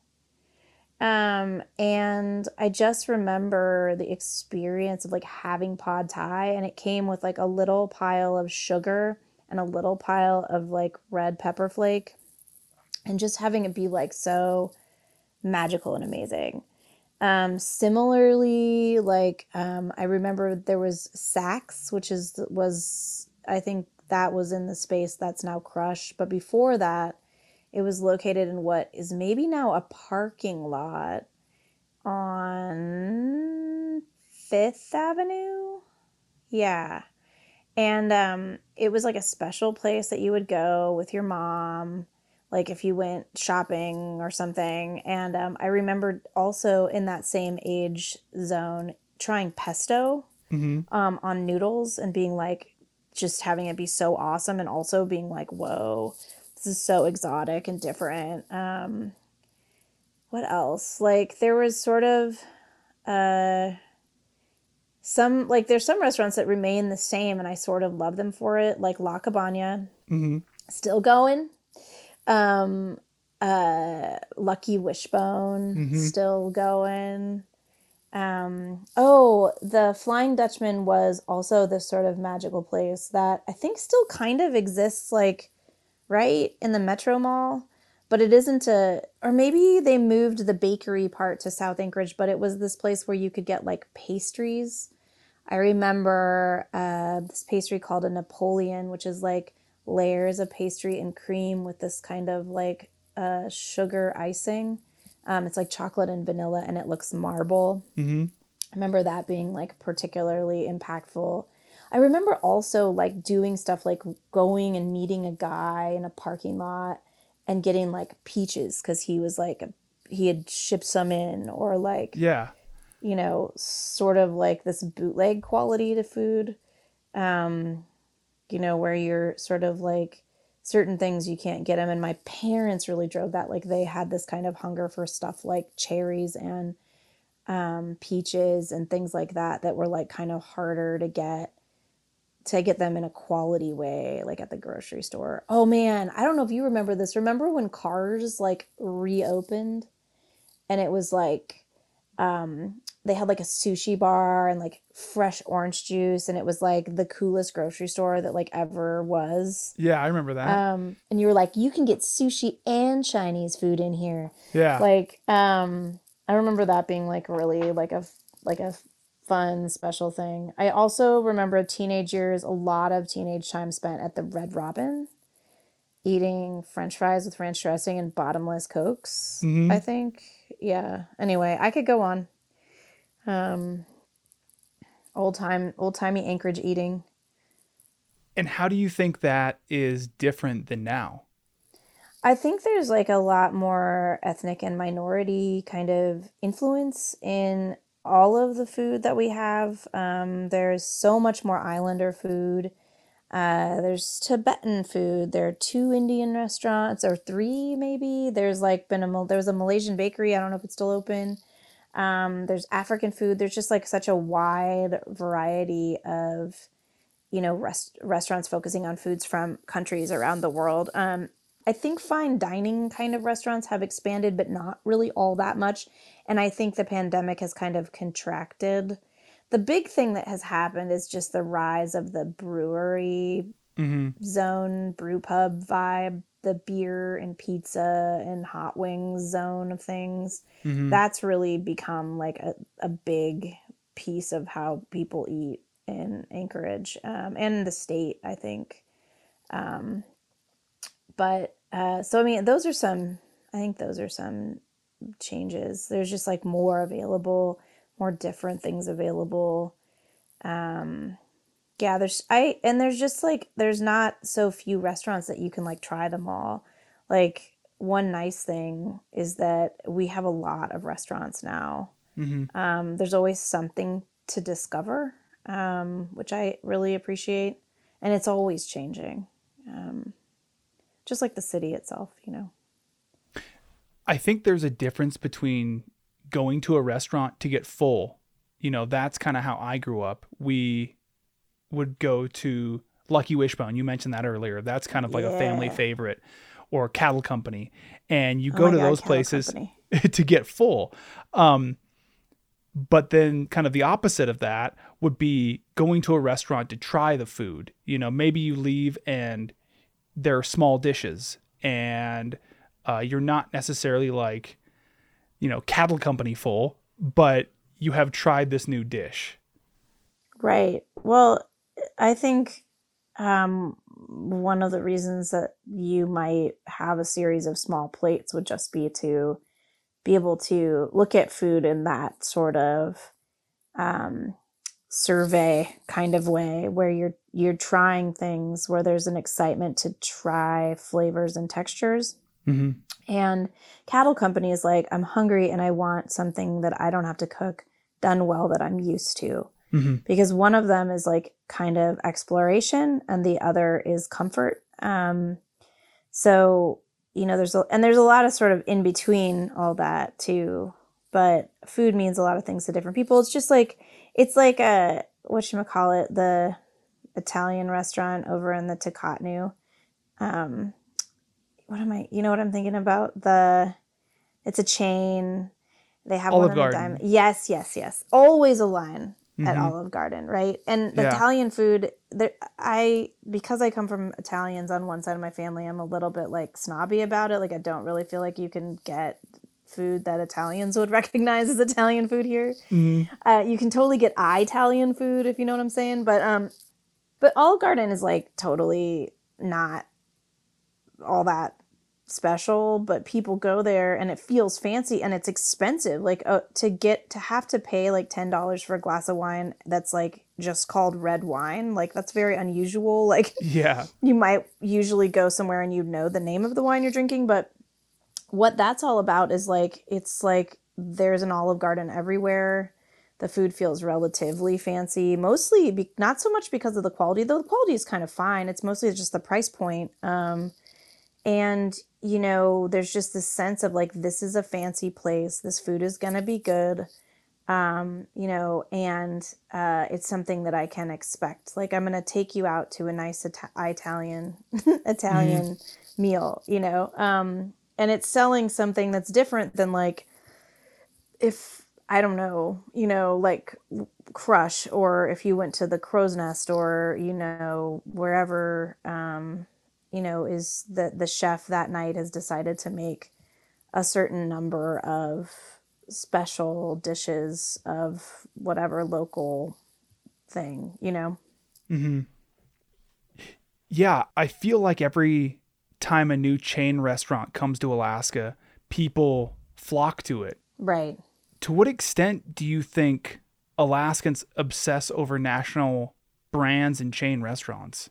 Um, and I just remember the experience of like having pad thai, and it came with like a little pile of sugar and a little pile of like red pepper flake, and just having it be like so magical and amazing. Um, similarly, like um, I remember there was Sacks, which is was I think that was in the space that's now Crush, but before that, it was located in what is maybe now a parking lot on Fifth Avenue. Yeah. And um, it was like a special place that you would go with your mom, like if you went shopping or something. And um, I remembered also in that same age zone trying pesto Mm-hmm. um, on noodles and being like, just having it be so awesome and also being like, whoa, this is so exotic and different. Um, what else? Like there was sort of uh, some like there's some restaurants that remain the same and I sort of love them for it, like La Cabana, Mm-hmm. still going. Um, uh, Lucky Wishbone, Mhm. still going. Um, oh, the Flying Dutchman was also this sort of magical place that I think still kind of exists, like right in the Metro Mall. but it isn't a or maybe they moved the bakery part to South Anchorage, but it was this place where you could get like pastries. I remember uh, this pastry called a Napoleon, which is like layers of pastry and cream with this kind of like uh, sugar icing. Um, it's like chocolate and vanilla, and it looks marble. Mm-hmm. I remember that being like particularly impactful. I remember also like doing stuff like going and meeting a guy in a parking lot and getting like peaches because he was like a, he had shipped some in or like Yeah. you know sort of like this bootleg quality to food um you know where you're sort of like certain things you can't get them and my parents really drove that like they had this kind of hunger for stuff like cherries and um peaches and things like that that were like kind of harder to get to get them in a quality way like at the grocery store oh man i don't know if you remember this remember when Carrs like reopened and it was like um they had like a sushi bar and like fresh orange juice and it was like the coolest grocery store that like ever was Yeah, I remember that. um and you were like you can get sushi and chinese food in here yeah. like um i remember that being like really like a like a fun special thing. I also remember teenage years a lot of teenage time spent at the red robin eating french fries with ranch dressing and bottomless cokes Mhm. i think. Yeah. Anyway i could go on. Um old time old timey anchorage eating. And how do you think that is different than now? I think there's like a lot more ethnic and minority kind of influence in all of the food that we have. Um, there's so much more Islander food. Uh, there's Tibetan food. There are two Indian restaurants or three maybe. There's like been a there was a Malaysian bakery. I don't know if it's still open. Um, there's African food. There's just like such a wide variety of you know rest- restaurants focusing on foods from countries around the world. Um, I think fine dining kind of restaurants have expanded, but not really all that much. And I think the pandemic has kind of contracted. The big thing that has happened is just the rise of the brewery Mm-hmm. zone, brew pub vibe, the beer and pizza and hot wings zone of things. Mm-hmm. That's really become like a, a big piece of how people eat in Anchorage um, and the state, I think. Um, but uh, so, I mean, those are some, I think those are some changes. There's just like more available, more different things available. Um, yeah, there's, I, and there's just like, there's not so few restaurants that you can like try them all. Like, one nice thing is that we have a lot of restaurants now. Mm-hmm. Um, there's always something to discover, um, which I really appreciate. And it's always changing. Um, just like the city itself, you know. I think there's a difference between going to a restaurant to get full. You know, that's kind of how I grew up. We would go to Lucky Wishbone. You mentioned that earlier. That's kind of like a family favorite or Cattle Company. And you Oh go my to God, those places to get full. Um, but then kind of the opposite of that would be going to a restaurant to try the food. You know, maybe you leave and there are small dishes and uh, you're not necessarily like, you know, cattle company full, but you have tried this new dish. Right. Well, I think um, one of the reasons that you might have a series of small plates would just be to be able to look at food in that sort of um, survey kind of way where you're you're trying things where there's an excitement to try flavors and textures Mm-hmm. and cattle company is like i'm hungry and i want something that i don't have to cook done well that i'm used to Mm-hmm. because one of them is like kind of exploration and the other is comfort um so you know there's a, and there's a lot of sort of in between all that too but food means a lot of things to different people it's just like it's like a what you call it the italian restaurant over in the Tikahtnu. um what am i you know what i'm thinking about the it's a chain they have Olive one Garden. diamond yes yes yes always a line at Mhm. Olive Garden, right? And the Yeah. Italian food, there, I because I come from Italians on one side of my family, I'm a little bit like snobby about it. Like I don't really feel like you can get food that Italians would recognize as Italian food here. Uh, you can totally get Italian food if you know what I'm saying, but um, but Olive Garden is like totally not all that special but people go there and it feels fancy and it's expensive like uh, to get to have to pay like $10 for a glass of wine that's like just called red wine like that's very unusual like Yeah. you might usually go somewhere and you know the name of the wine you're drinking but what that's all about is like it's like there's an olive garden everywhere. The food feels relatively fancy mostly be- not so much because of the quality though the quality is kind of fine. It's mostly just the price point um and you know there's just this sense of like this is a fancy place. This food is going to be good um you know and uh it's something that i can expect. Like i'm going to take you out to a nice Ita- italian italian meal you know um and it's selling something that's different than like if i don't know you know like crush or if you went to the crow's nest or you know wherever um you know is the the chef that night has decided to make a certain number of special dishes of whatever local thing you know Mm-hmm. Yeah, I feel like every time a new chain restaurant comes to Alaska, people flock to it. right To what extent do you think Alaskans obsess over national brands and chain restaurants?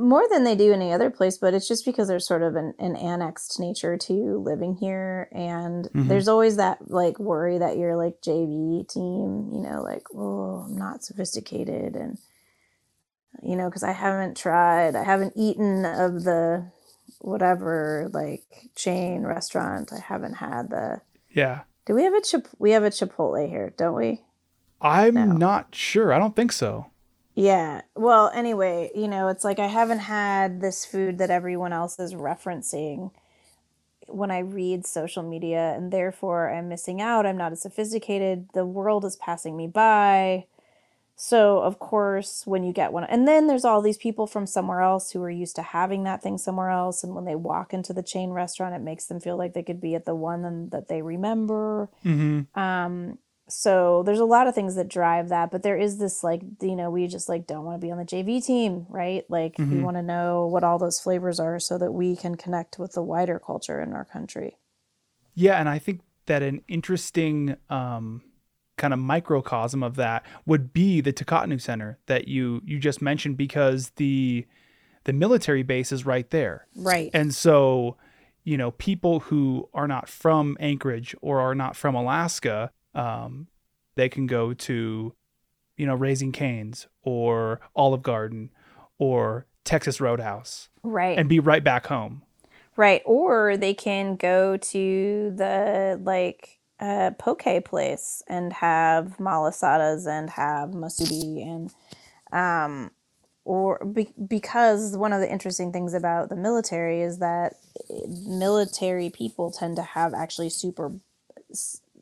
more than they do any other place but it's just because there's sort of an, an annexed nature to living here and mm-hmm. there's always that like worry that you're like jv team you know like oh i'm not sophisticated and you know because i haven't tried i haven't eaten of the whatever like chain restaurant i haven't had the Yeah. do we have a chip we have a chipotle here don't we I'm No. not sure. I don't think so. Yeah. Well, anyway, you know, it's like I haven't had this food that everyone else is referencing when I read social media, and therefore I'm missing out. I'm not as sophisticated. The world is passing me by. So, of course, when you get one, and then there's all these people from somewhere else who are used to having that thing somewhere else. And when they walk into the chain restaurant, it makes them feel like they could be at the one that they remember Mm-hmm. so there's a lot of things that drive that but there is this like you know we just like don't want to be on the jv team right like we want to know what all those flavors are so that we can connect with the wider culture in our country Yeah, and I think that an interesting um, kind of microcosm of that would be the Tikahtnu Center that you you just mentioned because the the military base is right there. right And so, you know, people who are not from Anchorage or are not from Alaska, um, they can go to, you know, Raising Cane's or Olive Garden or Texas Roadhouse right and be right back home. right or they can go to the like uh, poke place and have malasadas and have musubi and um, or be- because one of the interesting things about the military is that military people tend to have actually super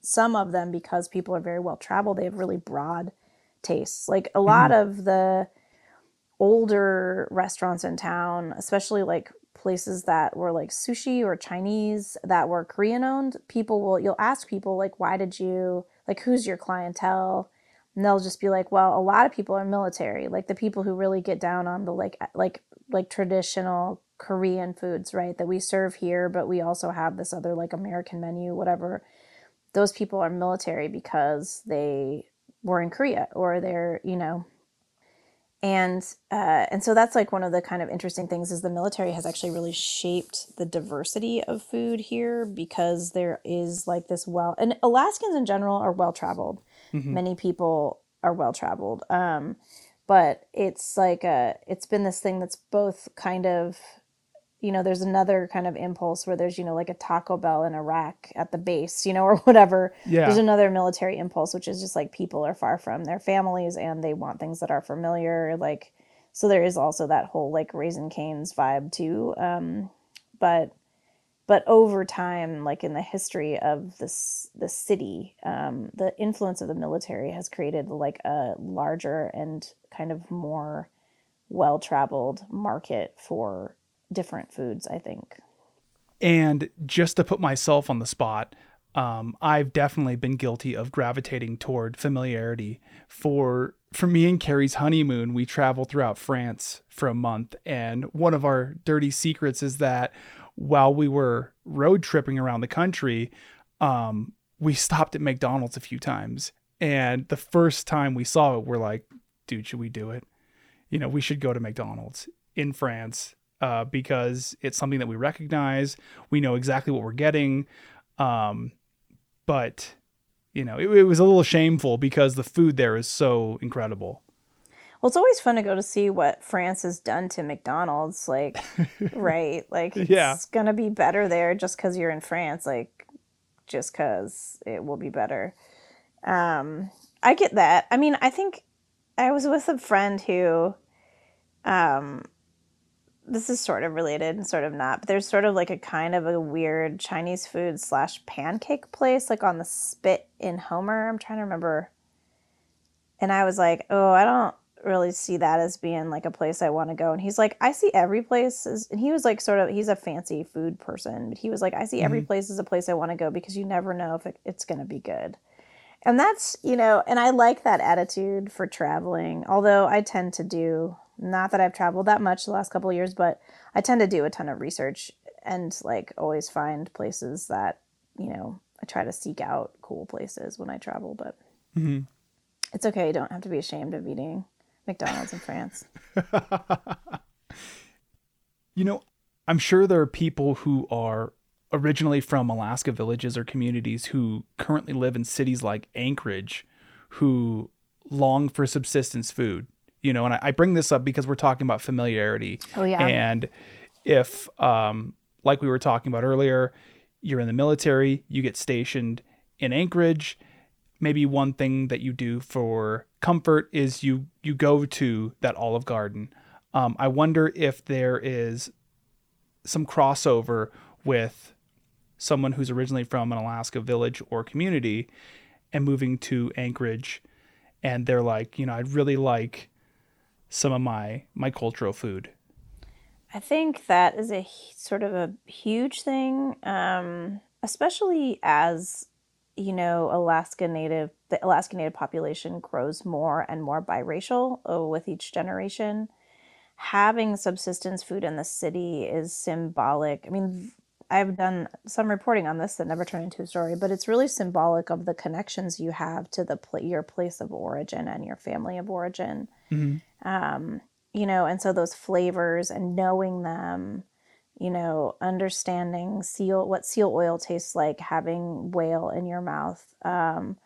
some of them because people are very well traveled they have really broad tastes. Like a lot of the older restaurants in town especially like places that were like sushi or chinese that were korean owned people will you'll ask people like why did you like who's your clientele? And they'll just be like well a lot of people are military like the people who really get down on the like like like traditional korean foods right that we serve here but we also have this other like american menu whatever. Those people are military because they were in korea or they're you know and uh, and so that's like one of the kind of interesting things is the military has actually really shaped the diversity of food here because there is like this well and Alaskans in general are well traveled. Many people are well traveled, um, but it's like a it's been this thing that's both kind of you know there's another kind of impulse where there's you know like a Taco Bell in Iraq at the base you know or whatever. Yeah. There's another military impulse which is just like people are far from their families and they want things that are familiar like so there is also that whole like Raising Cane's vibe too um but but over time, like in the history of this the city, um, the influence of the military has created like a larger and kind of more well traveled market for different foods. I think. And just to put myself on the spot, um, I've definitely been guilty of gravitating toward familiarity. For for me and Carrie's honeymoon, we traveled throughout France for a month, and one of our dirty secrets is that while we were road tripping around the country, um, we stopped at McDonald's a few times. And the first time we saw it, we're like, dude, should we do it? You know, we should go to McDonald's in France uh, because it's something that we recognize. We know exactly what we're getting. Um, but, you know, it, it was a little shameful because the food there is so incredible. Well, it's always fun to go to see what France has done to McDonald's. Like, right? Like, it's Yeah. going to be better there just because you're in France. Like, just because it will be better. Um, I get that. I mean, I think I was with a friend who, um, this is sort of related and sort of not, but there's sort of like a kind of a weird Chinese food slash pancake place, like on the spit in Homer. I'm trying to remember. And I was like, oh, I don't really see that as being like a place I want to go. And he's like, I see every place as, and he was like, sort of, he's a fancy food person, but he was like, I see every mm-hmm. place as a place I want to go because you never know if it, it's going to be good. And that's, you know, and I like that attitude for traveling. Although I tend to do, not that I've traveled that much the last couple of years, but I tend to do a ton of research and like always find places that, you know, I try to seek out cool places when I travel, but Mhm. it's okay. You don't have to be ashamed of eating McDonald's in France. You know, I'm sure there are people who are originally from Alaska villages or communities who currently live in cities like Anchorage who long for subsistence food. You know, and I, I bring this up because we're talking about familiarity. Oh, yeah. And if, um, like we were talking about earlier, you're in the military, you get stationed in Anchorage. Maybe one thing that you do for comfort is you you go to that Olive Garden. Um, I wonder if there is some crossover with someone who's originally from an Alaska village or community and moving to Anchorage and they're like, you know, I'd really like some of my my cultural food. I think that is a sort of a huge thing, um, especially as you know, Alaska Native, the Alaska Native population grows more and more biracial uh, with each generation. Having subsistence food in the city is symbolic. I mean, I've done some reporting on this that never turned into a story, but it's really symbolic of the connections you have to the pla- your place of origin and your family of origin um, you know, and so those flavors and knowing them, you know, understanding seal what seal oil tastes like, having whale in your mouth, um,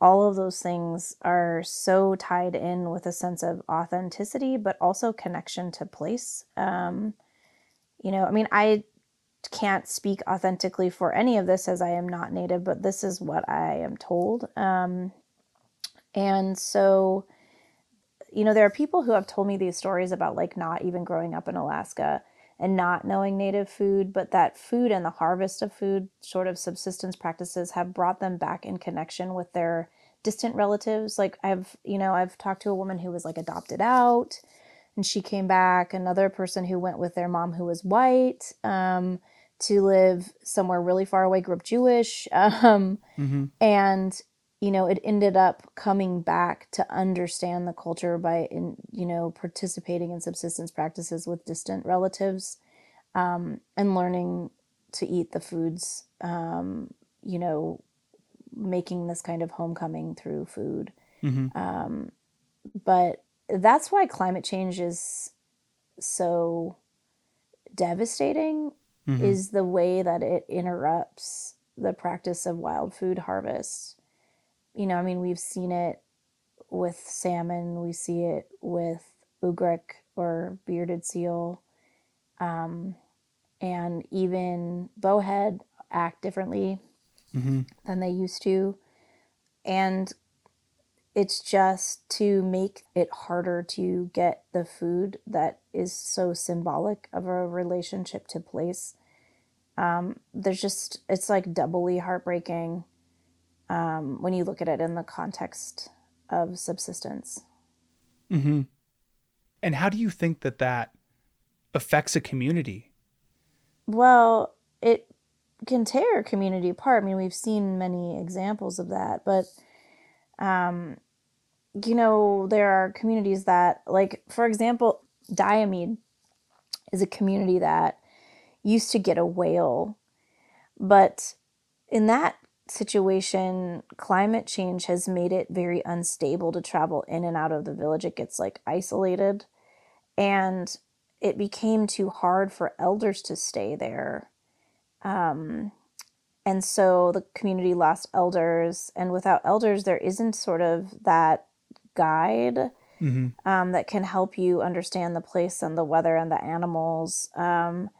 all of those things are so tied in with a sense of authenticity, but also connection to place. Um, you know, I mean, I can't speak authentically for any of this as I am not native, but this is what I am told. Um, and so, you know, there are people who have told me these stories about like not even growing up in Alaska and not knowing native food, but that food and the harvest of food, sort of subsistence practices, have brought them back in connection with their distant relatives. Like I've, you know, I've talked to a woman who was like adopted out and she came back, another person who went with their mom who was white um, to live somewhere really far away, grew up Jewish. Um, and you know it ended up coming back to understand the culture by in you know participating in subsistence practices with distant relatives um, and learning to eat the foods um, you know making this kind of homecoming through food um, but that's why climate change is so devastating is the way that it interrupts the practice of wild food harvest. You know, I mean, we've seen it with salmon, we see it with ugruk or bearded seal, um, and even bowhead act differently than they used to. And it's just to make it harder to get the food that is so symbolic of a relationship to place um, there's just it's like doubly heartbreaking um, when you look at it in the context of subsistence. Mm-hmm. And how do you think that that affects a community? Well, it can tear a community apart. I mean, we've seen many examples of that, but um, you know, there are communities that, like, for example, Diomede is a community that used to get a whale, but in that situation, climate change has made it very unstable to travel in and out of the village. It gets like isolated, and it became too hard for elders to stay there. Um, and so the community lost elders, and without elders, there isn't sort of that guide mm-hmm. um, that can help you understand the place and the weather and the animals. Um,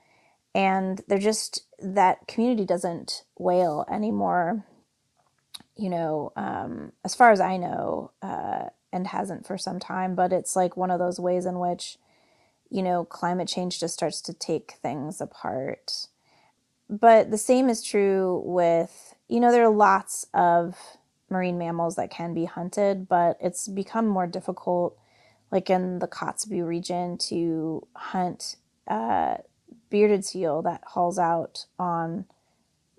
and they're just that community doesn't whale anymore. You know, um, as far as I know, uh, and hasn't for some time. But it's like one of those ways in which, you know, climate change just starts to take things apart. But the same is true with, you know, there are lots of marine mammals that can be hunted, but it's become more difficult, like in the Kotzebue region, to hunt uh, bearded seal that hauls out on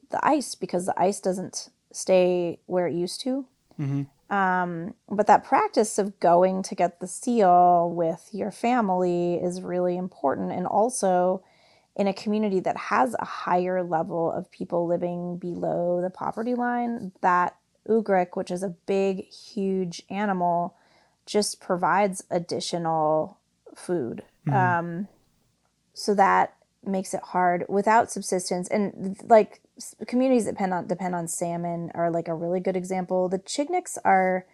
the ice because the ice doesn't stay where it used to. Mm-hmm. Um, but that practice of going to get the seal with your family is really important. And also in a community that has a higher level of people living below the poverty line, that ugruk, which is a big, huge animal, just provides additional food. Mm-hmm. Um, so that makes it hard without subsistence. And like communities that depend on depend on salmon are like a really good example. The Chigniks are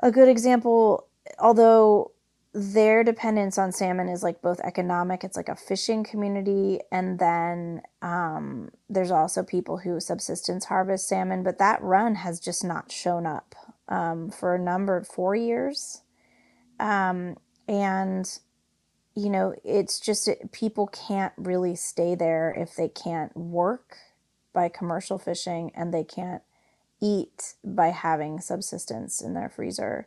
a good example, although their dependence on salmon is like both economic it's like a fishing community and then um, there's also people who subsistence harvest salmon but that run has just not shown up um, for a number of four years. Um, and you know it's just people can't really stay there if they can't work by commercial fishing and they can't eat by having subsistence in their freezer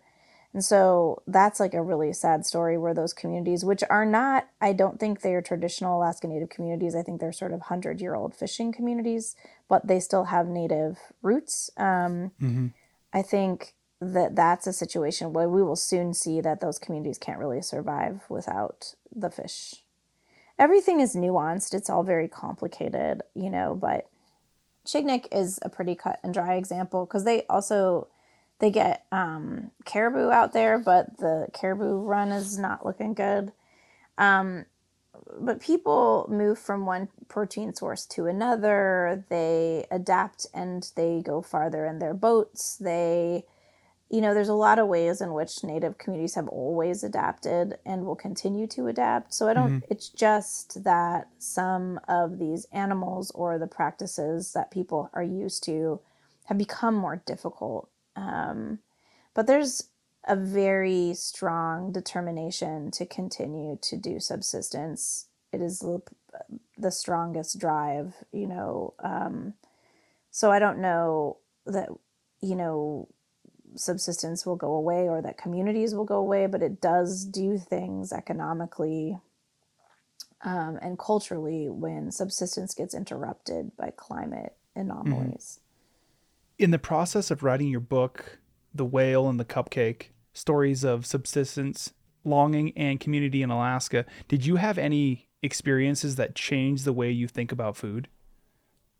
and so that's like a really sad story where those communities, which are not, I don't think they are traditional Alaska Native communities. I think they're sort of 100 year old fishing communities, but they still have Native roots. Um, mm-hmm. I think that that's a situation where we will soon see that those communities can't really survive without the fish. Everything is nuanced, it's all very complicated, you know, but Chignik is a pretty cut and dry example because they also they get um, caribou out there, but the caribou run is not looking good. Um, but people move from one protein source to another. They adapt and they go farther in their boats. They, you know, there's a lot of ways in which Native communities have always adapted and will continue to adapt. So I don't, mm-hmm. it's just that some of these animals or the practices that people are used to have become more difficult um, but there's a very strong determination to continue to do subsistence. It is the, strongest drive, you know. Um, so I don't know that, you know, subsistence will go away or that communities will go away, but it does do things economically um, and culturally when subsistence gets interrupted by climate anomalies. In the process of writing your book, The Whale and the Cupcake Stories of Subsistence, Longing, and Community in Alaska, did you have any experiences that changed the way you think about food?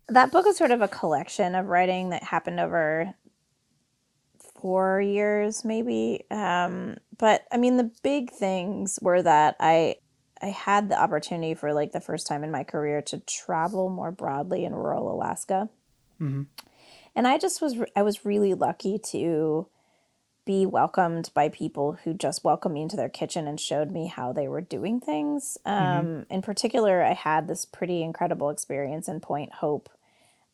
That book is sort of a collection of writing that happened over four years, maybe. Um, but I mean, the big things were that I I had the opportunity for like the first time in my career to travel more broadly in rural Alaska. Mm-hmm and I just was I was really lucky to be welcomed by people who just welcomed me into their kitchen and showed me how they were doing things. Mm-hmm. Um. In particular, I had this pretty incredible experience in Point Hope.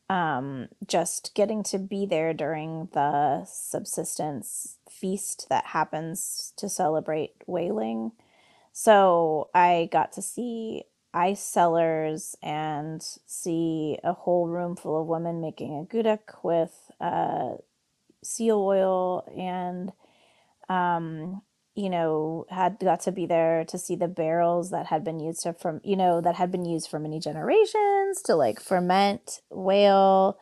Um, just getting to be there during the subsistence feast that happens to celebrate whaling. So I got to see ice cellars and see a whole room full of women making akutaq with uh, seal oil and um, you know had got to be there to see the barrels that had been used to from you know that had been used for many generations to like ferment whale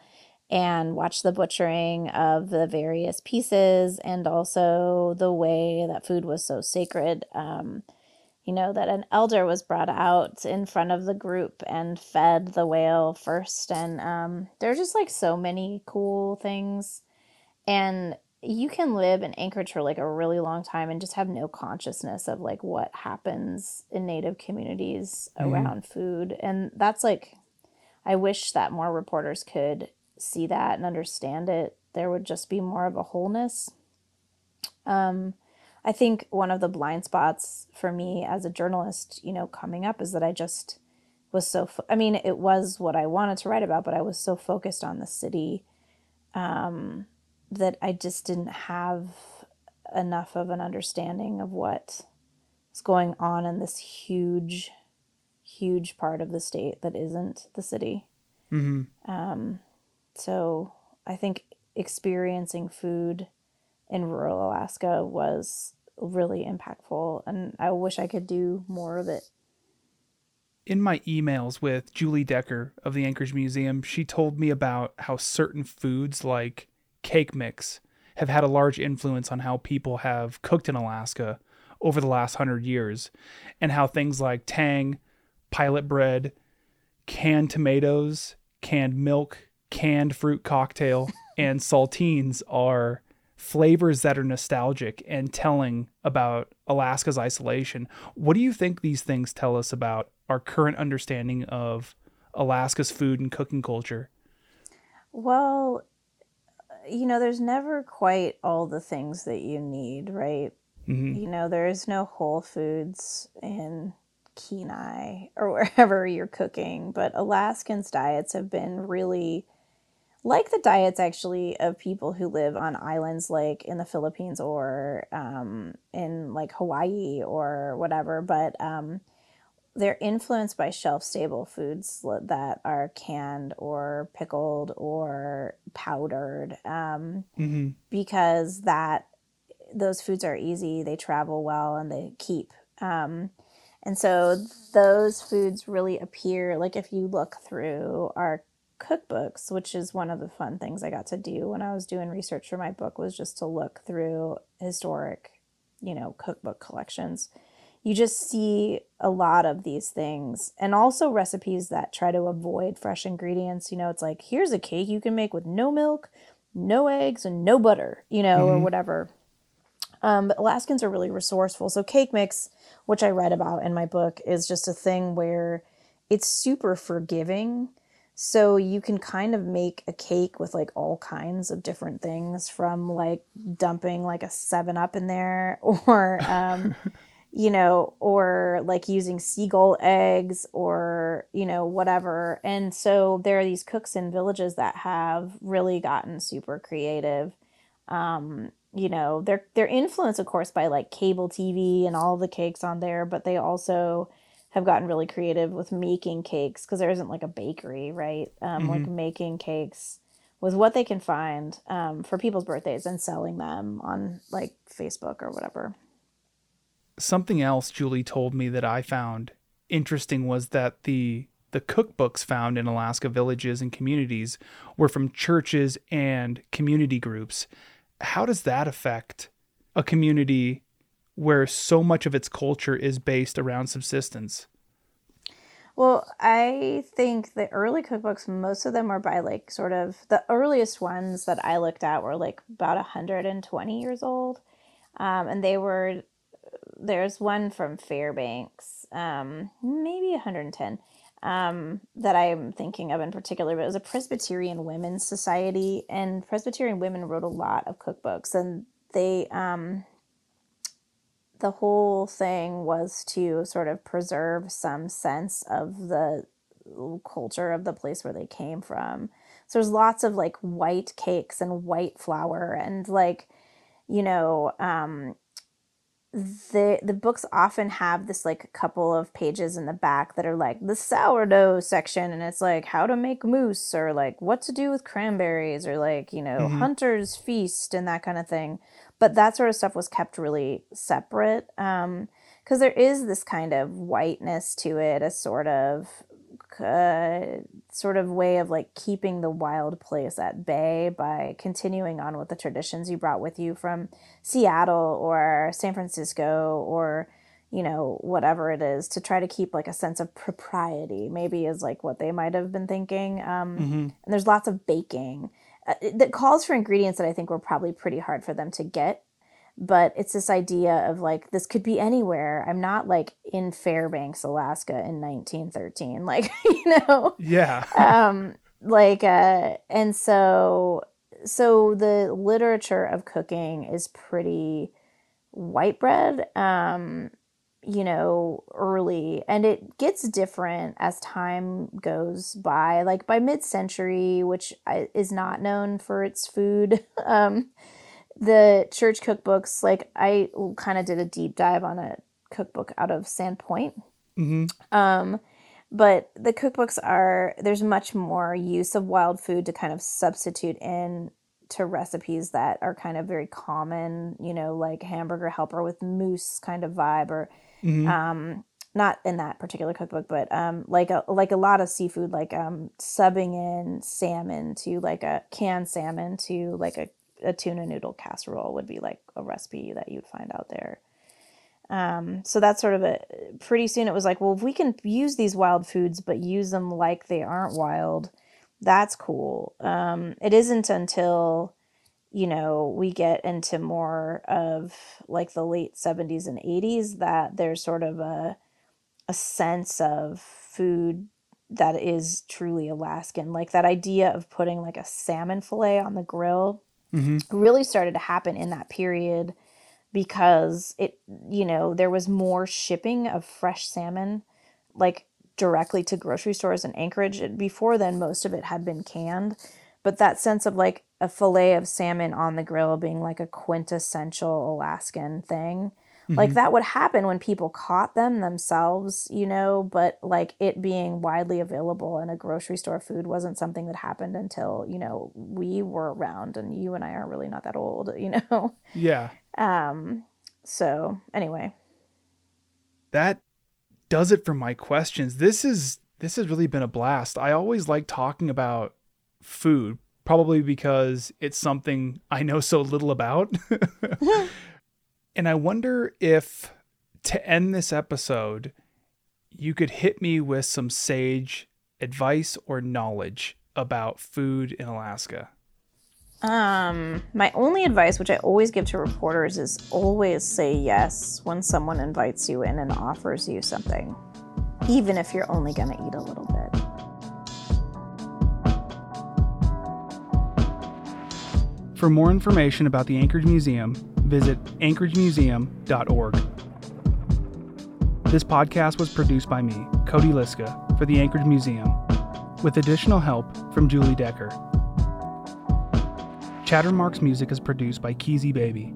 and watch the butchering of the various pieces and also the way that food was so sacred um, you know that an elder was brought out in front of the group and fed the whale first and um, there are just like so many cool things and you can live in Anchorage for like a really long time and just have no consciousness of like what happens in native communities mm-hmm. around food. And that's like, I wish that more reporters could see that and understand it. There would just be more of a wholeness. Um, I think one of the blind spots for me as a journalist, you know, coming up is that I just was so, fo- I mean, it was what I wanted to write about, but I was so focused on the city. Um, that I just didn't have enough of an understanding of what is going on in this huge, huge part of the state that isn't the city. Mm-hmm. Um, so I think experiencing food in rural Alaska was really impactful, and I wish I could do more of it. In my emails with Julie Decker of the Anchorage Museum, she told me about how certain foods like cake mix have had a large influence on how people have cooked in Alaska over the last hundred years, and how things like tang, pilot bread, canned tomatoes, canned milk, canned fruit cocktail, and saltines are flavors that are nostalgic and telling about Alaska's isolation. What do you think these things tell us about our current understanding of Alaska's food and cooking culture? Well, you know, there's never quite all the things that you need, right? Mm-hmm. You know, there is no Whole Foods in Kenai or wherever you're cooking, but Alaskans' diets have been really like the diets actually of people who live on islands like in the Philippines or um, in like Hawaii or whatever. But um, they're influenced by shelf stable foods that are canned or pickled or powdered um, mm-hmm. because that those foods are easy they travel well and they keep um, and so those foods really appear like if you look through our cookbooks which is one of the fun things i got to do when i was doing research for my book was just to look through historic you know cookbook collections. You just see a lot of these things and also recipes that try to avoid fresh ingredients. You know it's like here's a cake you can make with no milk no eggs and no butter you know mm-hmm. or whatever. Um, but alaskans are really resourceful. So cake mix which i read about in my book is just a thing where it's super forgiving so you can kind of make a cake with like all kinds of different things from like dumping like a 7 up in there or um, you know, or like using seagull eggs or, you know, whatever. And so there are these cooks in villages that have really gotten super creative. Um, you know, they're they're influenced of course by like cable TV and all the cakes on there, but they also have gotten really creative with making cakes because there isn't like a bakery, right? Um, mm-hmm. like making cakes with what they can find um, for people's birthdays and selling them on like Facebook or whatever something else Julie told me that I found interesting was that the the cookbooks found in Alaska villages and communities were from churches and community groups. How does that affect a community where so much of its culture is based around subsistence? Well, I think the early cookbooks, most of them are by like sort of the earliest ones that I looked at were like about 120 years old. Um, and they were there's one from Fairbanks, um, maybe 110, um, that I'm thinking of in particular, but it was a Presbyterian Women's Society, and Presbyterian women wrote a lot of cookbooks, and they, um, the whole thing was to sort of preserve some sense of the culture of the place where they came from. So there's lots of like white cakes and white flour and like, you know, um, the the books often have this like couple of pages in the back that are like the sourdough section and it's like how to make moose or like what to do with cranberries or like you know Mhm. hunter's feast and that kind of thing but that sort of stuff was kept really separate um because there is this kind of whiteness to it a sort of uh, sort of way of like keeping the wild place at bay by continuing on with the traditions you brought with you from Seattle or San Francisco or you know whatever it is to try to keep like a sense of propriety maybe is like what they might have been thinking. Um, Mm-hmm. and there's lots of baking. Uh, that calls for ingredients that I think were probably pretty hard for them to get but it's this idea of like this could be anywhere. I'm not like in fairbanks alaska in 1913 like you know? Yeah. um like uh and so so the literature of cooking is pretty white bread um you know early and it gets different as time goes by. Like by mid-century which is not known for its food um the church cookbooks like i kind of did a deep dive on a cookbook out of sandpoint Mm-hmm. um, but the cookbooks are there's much more use of wild food to kind of substitute in to recipes that are kind of very common, you know, like hamburger helper with moose kind of vibe or Mm-hmm. um not in that particular cookbook, but um like a like a lot of seafood like um subbing in salmon to like a canned salmon to like a, a tuna noodle casserole would be like a recipe that you'd find out there. Um, so that's sort of a pretty soon it was like, well, if we can use these wild foods but use them like they aren't wild, that's cool. Um, it isn't until you know we get into more of like the late 70s and 80s that there's sort of a a sense of food that is truly Alaskan. Like that idea of putting like a salmon fillet on the grill Mm-hmm. really started to happen in that period because it you know there was more shipping of fresh salmon like directly to grocery stores in Anchorage before then most of it had been canned but that sense of like a fillet of salmon on the grill being like a quintessential Alaskan thing like that would happen when people caught them themselves you know but like it being widely available in a grocery store food wasn't something that happened until you know we were around and you and i are really not that old you know Yeah. um so anyway that does it for my questions. This is this has really been a blast. I always like talking about food, probably because it's something I know so little about. and I wonder if to end this episode, you could hit me with some sage advice or knowledge about food in Alaska. um my only advice which i always give to reporters is always say yes when someone invites you in and offers you something even if you're only going to eat a little bit For more information about the Anchorage Museum, visit anchoragemuseum.org. This podcast was produced by me, Cody Liska, for the Anchorage Museum, with additional help from Julie Decker. Chattermark's music is produced by Keezy Baby.